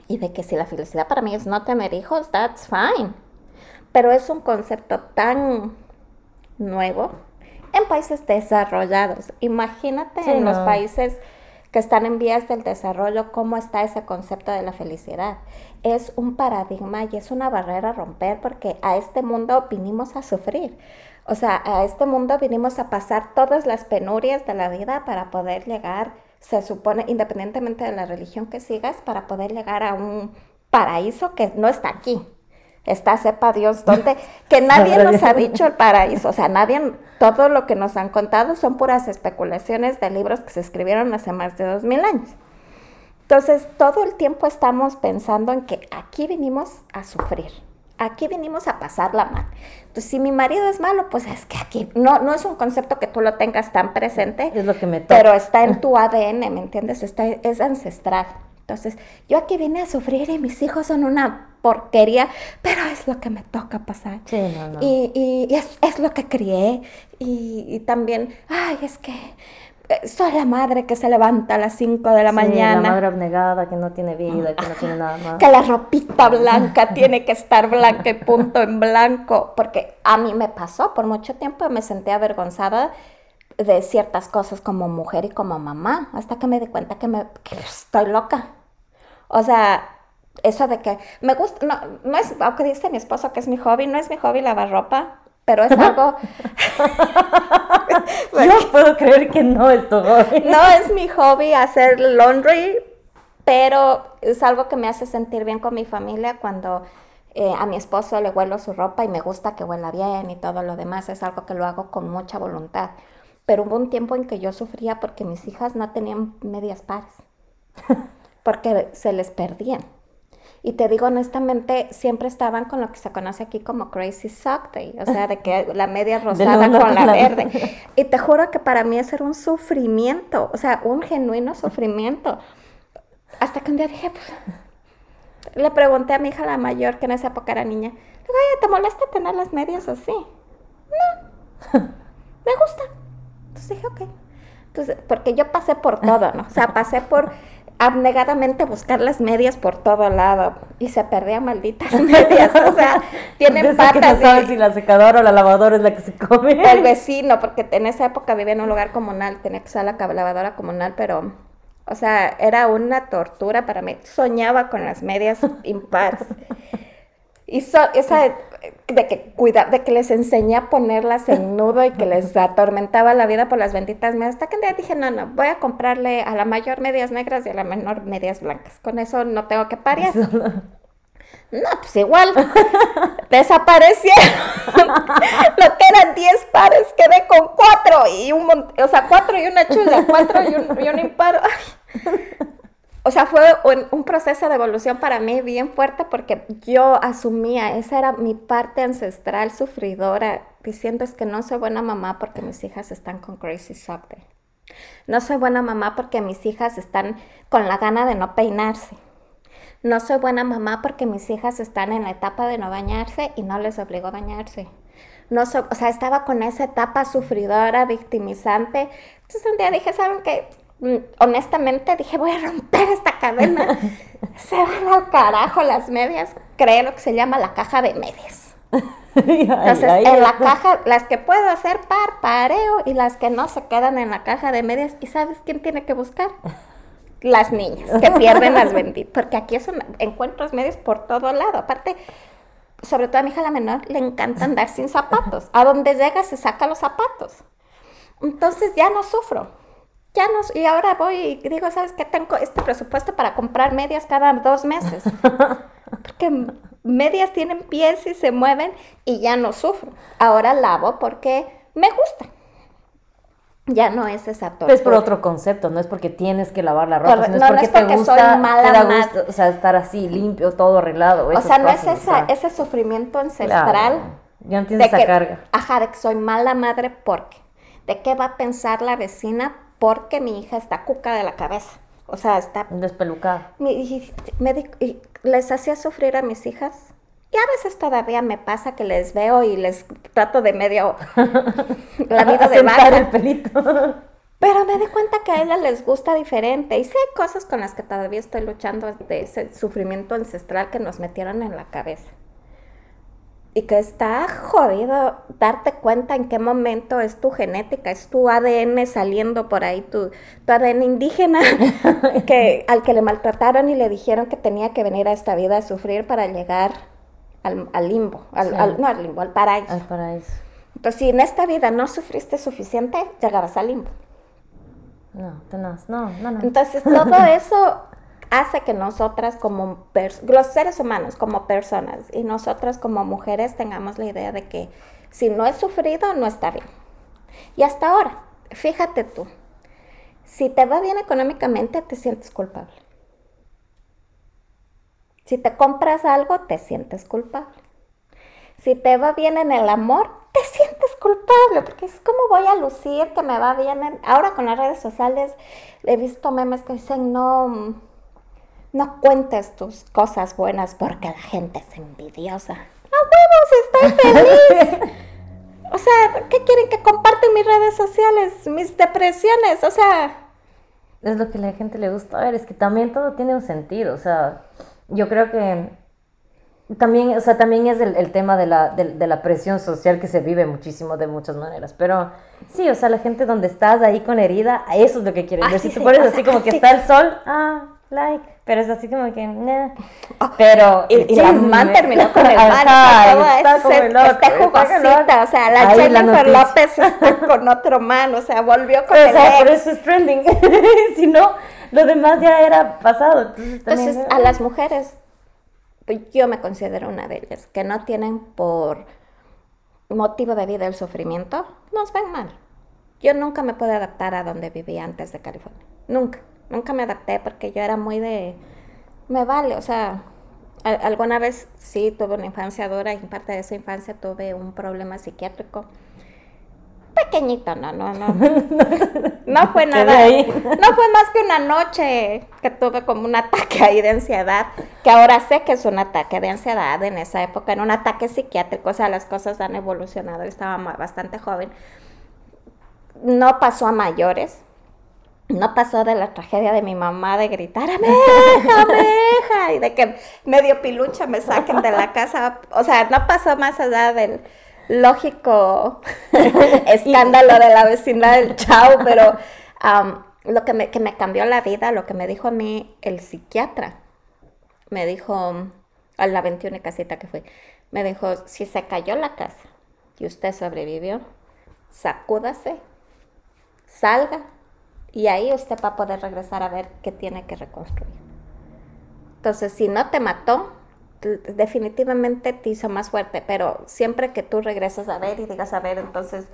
Y de que si la felicidad para mí es no tener hijos, that's fine. Pero es un concepto tan nuevo en países desarrollados. Imagínate en los países que están en vías del desarrollo, cómo está ese concepto de la felicidad. Es un paradigma y es una barrera a romper porque a este mundo vinimos a sufrir. O sea, a este mundo vinimos a pasar todas las penurias de la vida para poder llegar, se supone, independientemente de la religión que sigas, para poder llegar a un paraíso que no está aquí está sepa Dios dónde, que nadie nos ha dicho el paraíso, o sea, nadie, todo lo que nos han contado son puras especulaciones de libros que se escribieron hace más de dos mil años. Entonces, todo el tiempo estamos pensando en que aquí vinimos a sufrir, aquí vinimos a pasarla mal. Entonces, si mi marido es malo, pues es que aquí no, no es un concepto que tú lo tengas tan presente, es lo que me pero está en tu ADN, ¿me entiendes? Está, es ancestral. Entonces, yo aquí vine a sufrir y mis hijos son una porquería, pero es lo que me toca pasar. Sí, no, no. Y, y es, es, lo que crié. Y, y, también, ay, es que eh, soy la madre que se levanta a las 5 de la sí, mañana. La madre abnegada que no tiene vida, que no tiene nada más. Que la ropita blanca tiene que estar blanca y punto en blanco. Porque a mí me pasó por mucho tiempo, me sentí avergonzada de ciertas cosas como mujer y como mamá, hasta que me di cuenta que, me, que estoy loca. O sea, eso de que me gusta, no, no es, aunque dice mi esposo que es mi hobby, no es mi hobby lavar ropa, pero es algo... no puedo creer que no es tu hobby. no es mi hobby hacer laundry, pero es algo que me hace sentir bien con mi familia cuando eh, a mi esposo le huelo su ropa y me gusta que huela bien y todo lo demás, es algo que lo hago con mucha voluntad. Pero hubo un tiempo en que yo sufría porque mis hijas no tenían medias pares, porque se les perdían. Y te digo honestamente, siempre estaban con lo que se conoce aquí como Crazy Sock Day, o sea, de que la media rosada con la verde. Y te juro que para mí eso era un sufrimiento, o sea, un genuino sufrimiento. Hasta que un día dije, pues, le pregunté a mi hija la mayor, que en esa época era niña, oye, ¿te molesta tener las medias así? No, me gusta. Entonces dije, ok. Entonces, porque yo pasé por todo, ¿no? O sea, pasé por abnegadamente buscar las medias por todo lado y se perdían malditas medias, o sea, tienen patas. Que no sabes si la secadora o la lavadora es la que se come. El vecino, porque en esa época vivía en un lugar comunal, tenía que usar la lavadora comunal, pero, o sea, era una tortura para mí. Soñaba con las medias impares. Y esa de que cuida, de que les enseñé a ponerlas en nudo y que les atormentaba la vida por las benditas medias. Hasta que un día dije, no, no, voy a comprarle a la mayor medias negras y a la menor medias blancas. Con eso no tengo que parir. No, pues igual. Desaparecieron. Lo que eran 10 pares, quedé con 4 y un o sea, 4 y una chula, 4 y un, y un imparo o sea, fue un, proceso de evolución para mí bien fuerte porque yo asumía, esa era mi parte ancestral sufridora, diciendo es que no soy buena mamá porque mis hijas están con Crazy Sock No soy buena mamá porque mis hijas están con la gana de no peinarse. No soy buena mamá porque mis hijas están en la etapa de no bañarse y no les obligo a bañarse. No o sea, estaba con esa etapa sufridora, victimizante. Entonces un día dije, ¿saben qué? Mm, honestamente dije, voy a romper esta cadena. se van al carajo las medias. Creo lo que se llama la caja de medias. Entonces, en la caja, las que puedo hacer par, pareo y las que no se quedan en la caja de medias. ¿Y sabes quién tiene que buscar? Las niñas que pierden las benditas. Porque aquí es un, encuentros medios por todo lado. Aparte, sobre todo a mi hija la menor, le encanta andar sin zapatos. A donde llega se saca los zapatos. Entonces ya no sufro ya no, y ahora voy y digo, ¿sabes qué? Tengo este presupuesto para comprar medias cada dos meses. Porque medias tienen pies y se mueven y ya no sufro. Ahora lavo porque me gusta. Ya no es esa tortura. Es por otro concepto, no es porque tienes que lavar la ropa, no, es porque, te gusta, soy mala o sea, estar así limpio, todo arreglado. O sea, no es ese sufrimiento ancestral. Yo entiendo esa carga. Ajá, de que soy mala madre porque. ¿De qué va a pensar la vecina porque mi hija está cuca de la cabeza. O sea, está... Despelucada. y les hacía sufrir a mis hijas. Y a veces todavía me pasa que les veo y les trato de medio... la vida de baja. el pelito. Pero me di cuenta que a ella les gusta diferente. Y sí hay cosas con las que todavía estoy luchando de ese sufrimiento ancestral que nos metieron en la cabeza y que está jodido darte cuenta en qué momento es tu genética, es tu ADN saliendo por ahí, tu, ADN indígena, que, al que le maltrataron y le dijeron que tenía que venir a esta vida a sufrir para llegar al, limbo, al, no al limbo, al paraíso. Al paraíso. Entonces, si en esta vida no sufriste suficiente, llegabas al limbo. No, no, no, no. Entonces, todo eso hace que nosotras como los seres humanos como personas y nosotras como mujeres tengamos la idea de que si no he sufrido no está bien. Y hasta ahora, fíjate tú, si te va bien económicamente te sientes culpable. Si te compras algo te sientes culpable. Si te va bien en el amor, te sientes culpable, porque es como voy a lucir que me va bien. Ahora con las redes sociales he visto memes que dicen, no, no cuentes tus cosas buenas porque la gente es envidiosa. ¡A huevos! ¡Estoy feliz! o sea, ¿qué quieren que comparten mis redes sociales? Mis depresiones, o sea... Es lo que a la gente le gusta ver, es que también todo tiene un sentido, o sea, yo creo que también, o sea, también es el, tema de la, de, la, presión social que se vive muchísimo de muchas maneras. Pero sí, o sea, la gente donde estás ahí con herida, eso es lo que quieren ver. Si tú pones así como que está el sol, ah, like. Pero es así como que, nah. Ah, pero. Y, y la man terminó con el man. está como el otro, está jugosita. O sea, la Jennifer López está con otro man. O sea, volvió con o el sea, por eso es trending. si no, lo demás ya era pasado. Entonces, a las mujeres, pues, yo me considero una de ellas, que no tienen por motivo de vida el sufrimiento, nos ven mal yo nunca me pude adaptar a donde vivía antes de California. Nunca. Nunca me adapté porque yo era muy de, me vale, o sea, alguna vez sí tuve una infancia dura y en parte de esa infancia tuve un problema psiquiátrico. Pequeñito, no, no, no. No fue nada. No fue más que una noche que tuve como un ataque ahí de ansiedad, que ahora sé que es un ataque de ansiedad en esa época, en un ataque psiquiátrico, o sea, las cosas han evolucionado, estaba bastante joven. No pasó a mayores, no pasó de la tragedia de mi mamá de gritar, ameja, ameja, y de que medio pilucha me saquen de la casa. O sea, no pasó más allá del lógico escándalo de la vecina del chao, pero lo que me, que me cambió la vida, lo que me dijo a mí el psiquiatra, me dijo, a la 21 casita que fue, me dijo, si se cayó la casa y usted sobrevivió, sacúdase, salga y ahí usted va a poder regresar a ver qué tiene que reconstruir. Entonces, si no te mató, definitivamente te hizo más fuerte, pero siempre que tú regresas a ver y digas, a ver, entonces,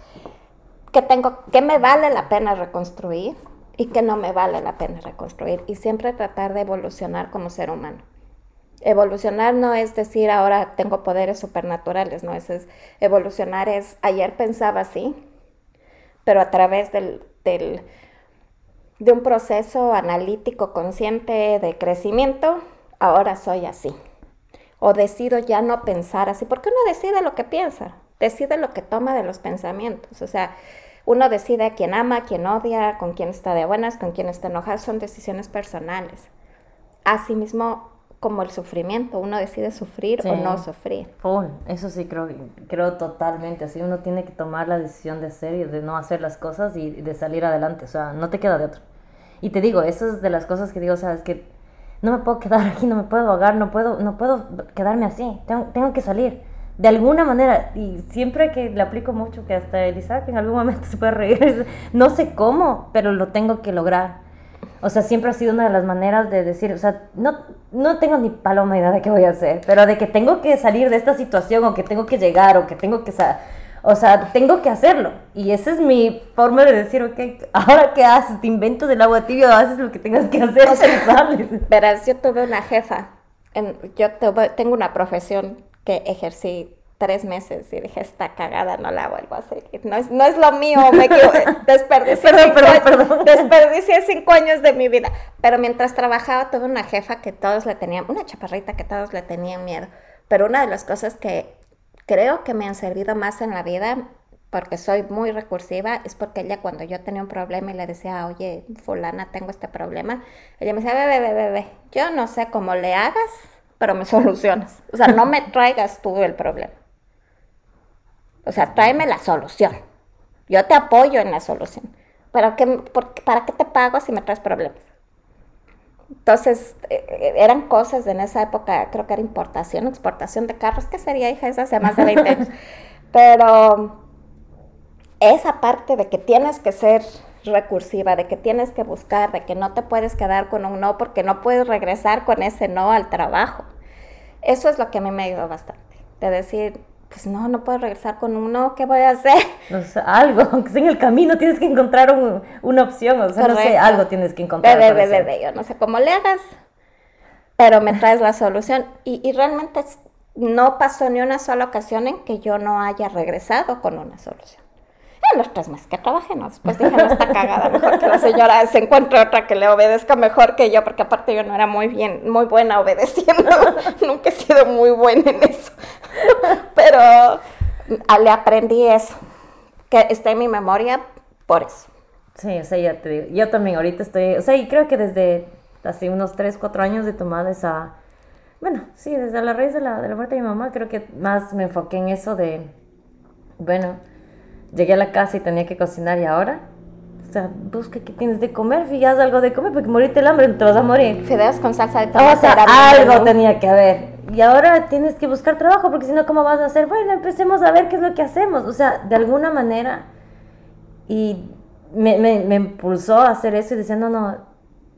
¿qué tengo, qué me vale la pena reconstruir y qué no me vale la pena reconstruir? Y siempre tratar de evolucionar como ser humano. Evolucionar no es decir ahora tengo poderes supernaturales, no, es, evolucionar es ayer pensaba así, pero a través del de un proceso analítico consciente de crecimiento, ahora soy así. O decido ya no pensar así, porque uno decide lo que piensa, decide lo que toma de los pensamientos. O sea, uno decide a quién ama, a quién odia, con quién está de buenas, con quién está enojado, son decisiones personales. Asimismo, como el sufrimiento, uno decide sufrir o no sufrir. eso sí creo, creo totalmente, así uno tiene que tomar la decisión de hacer y de no hacer las cosas y de salir adelante, o sea, no te queda de otro. Y te digo, eso es de las cosas que digo, sabes que no me puedo quedar aquí, no me puedo ahogar, no puedo, no puedo quedarme así, tengo, tengo que salir. De alguna manera, y siempre que le aplico mucho, que hasta Elisa, que en algún momento se puede reír, no sé cómo, pero lo tengo que lograr. O sea, siempre ha sido una de las maneras de decir, o sea, no, no tengo ni paloma idea de qué voy a hacer, pero de que tengo que salir de esta situación o que tengo que llegar o que tengo que o sea, tengo que hacerlo. Y esa es mi forma de decir, ok, ahora qué haces, te inventas el agua tibia, haces lo que tengas que hacer, o sea, Verás, yo tuve una jefa, en, yo tengo una profesión que ejercí tres meses y dije, esta cagada no la vuelvo a hacer. No es, no es lo mío, me desperdicié, cinco, desperdicié cinco años de mi vida. Pero mientras trabajaba tuve una jefa que todos le tenían, una chaparrita que todos le tenían miedo. Pero una de las cosas que creo que me han servido más en la vida porque soy muy recursiva, es porque ella cuando yo tenía un problema y le decía, oye, fulana, tengo este problema, ella me decía, bebé, bebé, bebé, yo no sé cómo le hagas, pero me solucionas. O sea, no me traigas tú el problema. O sea, tráeme la solución. Yo te apoyo en la solución. ¿Pero qué, ¿Para qué te pago si me traes problemas? Entonces, eh, eh, eran cosas en esa época, creo que era importación, exportación de carros, ¿qué sería, hija? Eso hace más de 20 años. Pero esa parte de que tienes que ser recursiva, de que tienes que buscar, de que no te puedes quedar con un no porque no puedes regresar con ese no al trabajo. Eso es lo que a mí me ayudó bastante. De decir, pues no, no puedo regresar con uno, ¿qué voy a hacer? O sea, algo, aunque sea en el camino tienes que encontrar una opción, o sea, no sé, algo tienes que encontrar. Bebé, bebé, bebé, yo no sé cómo le hagas, pero me traes la solución. Y, y realmente no pasó ni una sola ocasión en que yo no haya regresado con una solución los tres meses que trabajé, ¿no? Después dije, no está cagada, mejor que la señora se encuentre otra que le obedezca mejor que yo, porque aparte yo no era muy bien, muy buena obedeciendo, nunca he sido muy buena en eso. Pero ah, le aprendí eso, que está en mi memoria por eso. Sí, o sea, ya te digo, yo también ahorita estoy, o sea, y creo que desde hace unos 3, 4 años de tomar esa, bueno, sí, desde la raíz de la, de la muerte de mi mamá, creo que más me enfoqué en eso de, bueno, llegué a la casa y tenía que cocinar y ahora, o sea, busca qué tienes de comer, fíjate algo de comer, porque morirte el hambre, te vas a morir. Fideos con salsa de tomate. O sea, algo tenía que haber. Y ahora tienes que buscar trabajo, porque si no, ¿cómo vas a hacer? Bueno, empecemos a ver qué es lo que hacemos. O sea, de alguna manera. Y me, me, me impulsó a hacer eso y decía, no, no,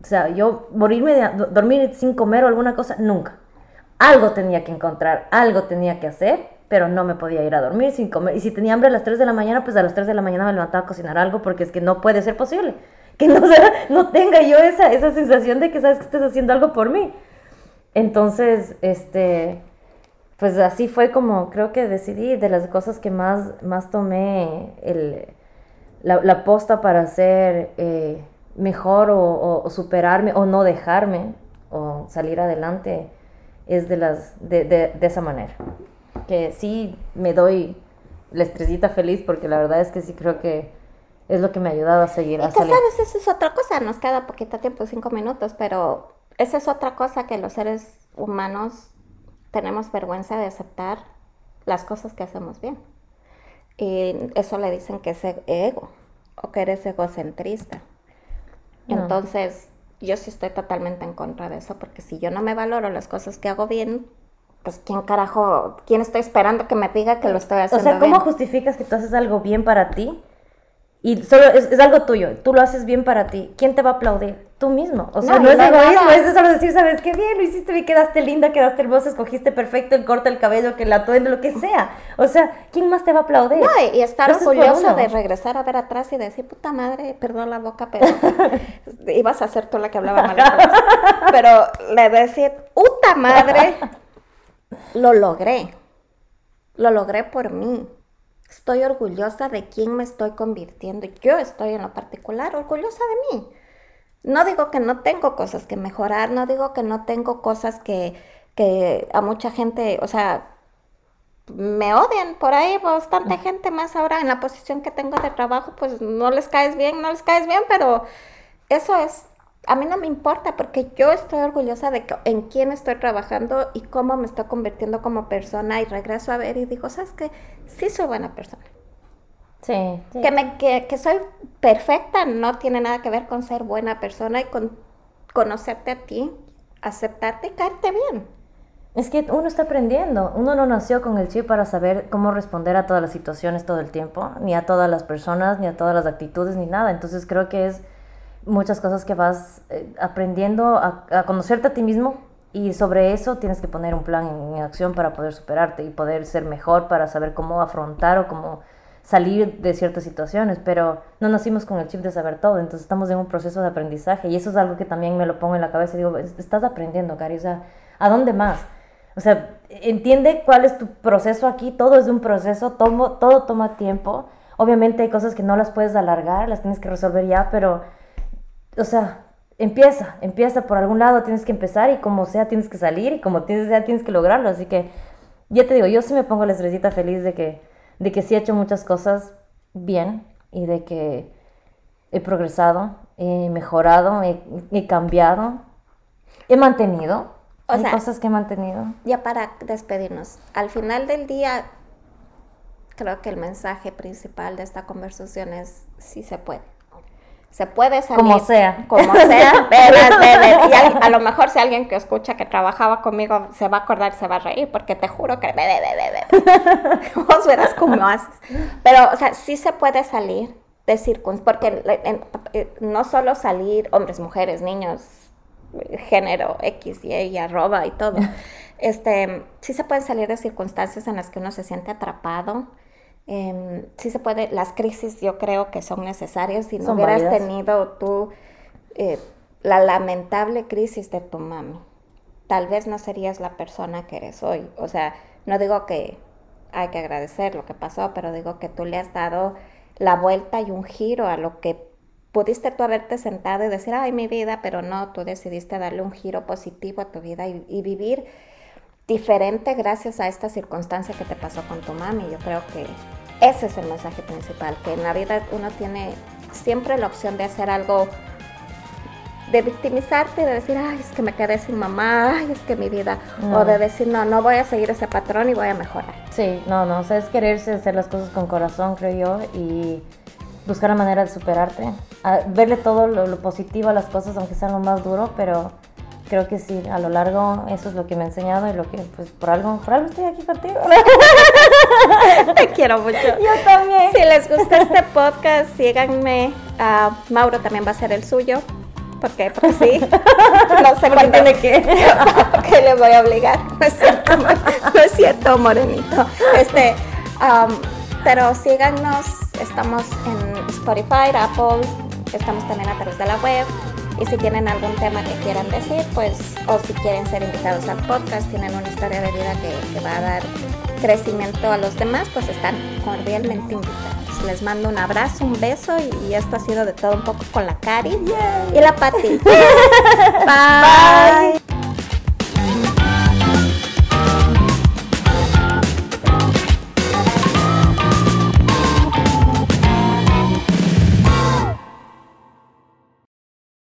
o sea, yo morirme de dormir sin comer o alguna cosa, nunca. Algo tenía que encontrar, algo tenía que hacer pero no me podía ir a dormir sin comer. Y si tenía hambre a las 3 de la mañana, pues a las 3 de la mañana me levantaba a cocinar algo porque es que no puede ser posible. Que no, no tenga yo esa, esa sensación de que sabes que estás haciendo algo por mí. Entonces, este, pues así fue como creo que decidí de las cosas que más, más tomé el, la, la posta para ser eh, mejor o, o, superarme o no dejarme o salir adelante es de, las, de, de, de esa manera. Que sí me doy la estrellita feliz porque la verdad es que sí creo que es lo que me ha ayudado a seguir. Y a que salir. sabes, eso es otra cosa, nos queda poquito tiempo, cinco minutos, pero esa es otra cosa que los seres humanos tenemos vergüenza de aceptar las cosas que hacemos bien. Y eso le dicen que es ego o que eres egocentrista. No. Entonces, yo sí estoy totalmente en contra de eso, porque si yo no me valoro las cosas que hago bien, pues quién carajo, quién estoy esperando que me diga que lo estoy O haciendo sea, ¿cómo bien? justificas que tú haces algo bien para ti? Y solo es, es algo tuyo, tú lo haces bien para ti. ¿Quién te va a aplaudir? Tú mismo. O sea, No, no, es no egoísmo, es solo decir, ¿sabes qué bien? Lo hiciste bien, quedaste linda, quedaste hermosa, escogiste perfecto el corte, el cabello, que el atuendo, lo que sea. O sea, ¿quién más te va a aplaudir? No, y, estar orgullosa uno. de regresar a ver atrás y decir, puta madre, perdón la boca, pero ibas a ser tú la que hablaba mal. Pero le decir, puta madre, lo logré. Lo logré por mí. Estoy orgullosa de quién me estoy convirtiendo. Yo estoy en lo particular orgullosa de mí. No digo que no tengo cosas que mejorar, no digo que no tengo cosas que, que a mucha gente, o sea, me odian por ahí, bastante gente más ahora en la posición que tengo de trabajo, pues no les caes bien, no les caes bien, pero eso es, a mí no me importa porque yo estoy orgullosa de que- en quién estoy trabajando y cómo me estoy convirtiendo como persona y regreso a ver y digo, ¿sabes qué? Sí soy buena persona. Sí, sí. Que, me, que, que soy perfecta no tiene nada que ver con ser buena persona y con conocerte a ti, aceptarte y caerte bien. Es que uno está aprendiendo. Uno no nació con el chip para saber cómo responder a todas las situaciones todo el tiempo, ni a todas las personas, ni a todas las actitudes, ni nada. Entonces creo que es muchas cosas que vas eh, aprendiendo a, a conocerte a ti mismo y sobre eso tienes que poner un plan en, acción para poder superarte y poder ser mejor, para saber cómo afrontar o cómo salir de ciertas situaciones, pero no nacimos con el chip de saber todo, entonces estamos en un proceso de aprendizaje y eso es algo que también me lo pongo en la cabeza y digo, "Es- estás aprendiendo, Cari, o sea, ¿a dónde más? O sea, entiende cuál es tu proceso aquí, todo es un proceso, tomo, todo toma tiempo, obviamente hay cosas que no las puedes alargar, las tienes que resolver ya, pero, o sea, empieza, empieza por algún lado, tienes que empezar y como sea tienes que salir y como tienes, sea tienes que lograrlo, así que ya te digo, yo sí me pongo la estrellita feliz de que, de que sí he hecho muchas cosas bien y de que he progresado, he mejorado, he, he cambiado, he mantenido. O Hay sea- cosas que he mantenido. Ya para despedirnos, al final del día, creo que el mensaje principal de esta conversación es sí se puede. Se puede salir. Como sea. Como sea. veras, veras. Y a, a lo mejor si alguien que escucha que trabajaba conmigo se va a acordar, se va a reír, porque te juro que... ve, ve, ve. Vos verás cómo haces. Pero, o sea, sí se puede salir de circunstancias, porque en- en- no solo salir hombres, mujeres, niños, género, X, Y, y arroba y todo. Este, sí se pueden salir de circunstancias en las que uno se siente atrapado. Em, sí se puede, las crisis yo creo que son necesarias. Si no Son hubieras válidas. tenido tú eh, la lamentable crisis de tu mami, tal vez no serías la persona que eres hoy. O sea, no digo que hay que agradecer lo que pasó, pero digo que tú le has dado la vuelta y un giro a lo que pudiste tú haberte sentado y decir, ay, mi vida, pero no, tú decidiste darle un giro positivo a tu vida y, y vivir diferente gracias a esta circunstancia que te pasó con tu mami. Yo creo que ese es el mensaje principal, que en la vida uno tiene siempre la opción de hacer algo, de victimizarte, de decir, ay, es que me quedé sin mamá, ay, es que mi vida, No. o de decir, no, no voy a seguir ese patrón y voy a mejorar. Sí, no, no, o sea, es quererse hacer las cosas con corazón, creo yo, y buscar la manera de superarte, a- verle todo lo, lo positivo a las cosas, aunque sea lo más duro, pero creo que sí, a lo largo eso es lo que me ha enseñado y lo que, pues, por algo, por algo estoy aquí contigo. Te quiero mucho. yo también. Si les gusta este podcast, síganme. Ah, Mauro también va a hacer el suyo. porque, porque sí. No sé ¿Por tiene que? que le voy a obligar. No es cierto, no es cierto, morenito. Este, um, pero síganos, estamos en Spotify, Apple, estamos también a través de la web. Y si tienen algún tema que quieran decir, pues, o si quieren ser invitados al podcast, tienen una historia de vida que, que va a dar crecimiento a los demás, pues están cordialmente invitados. Les mando un abrazo, un beso y, esto ha sido de todo un poco con la Cari y la Pati. Bye.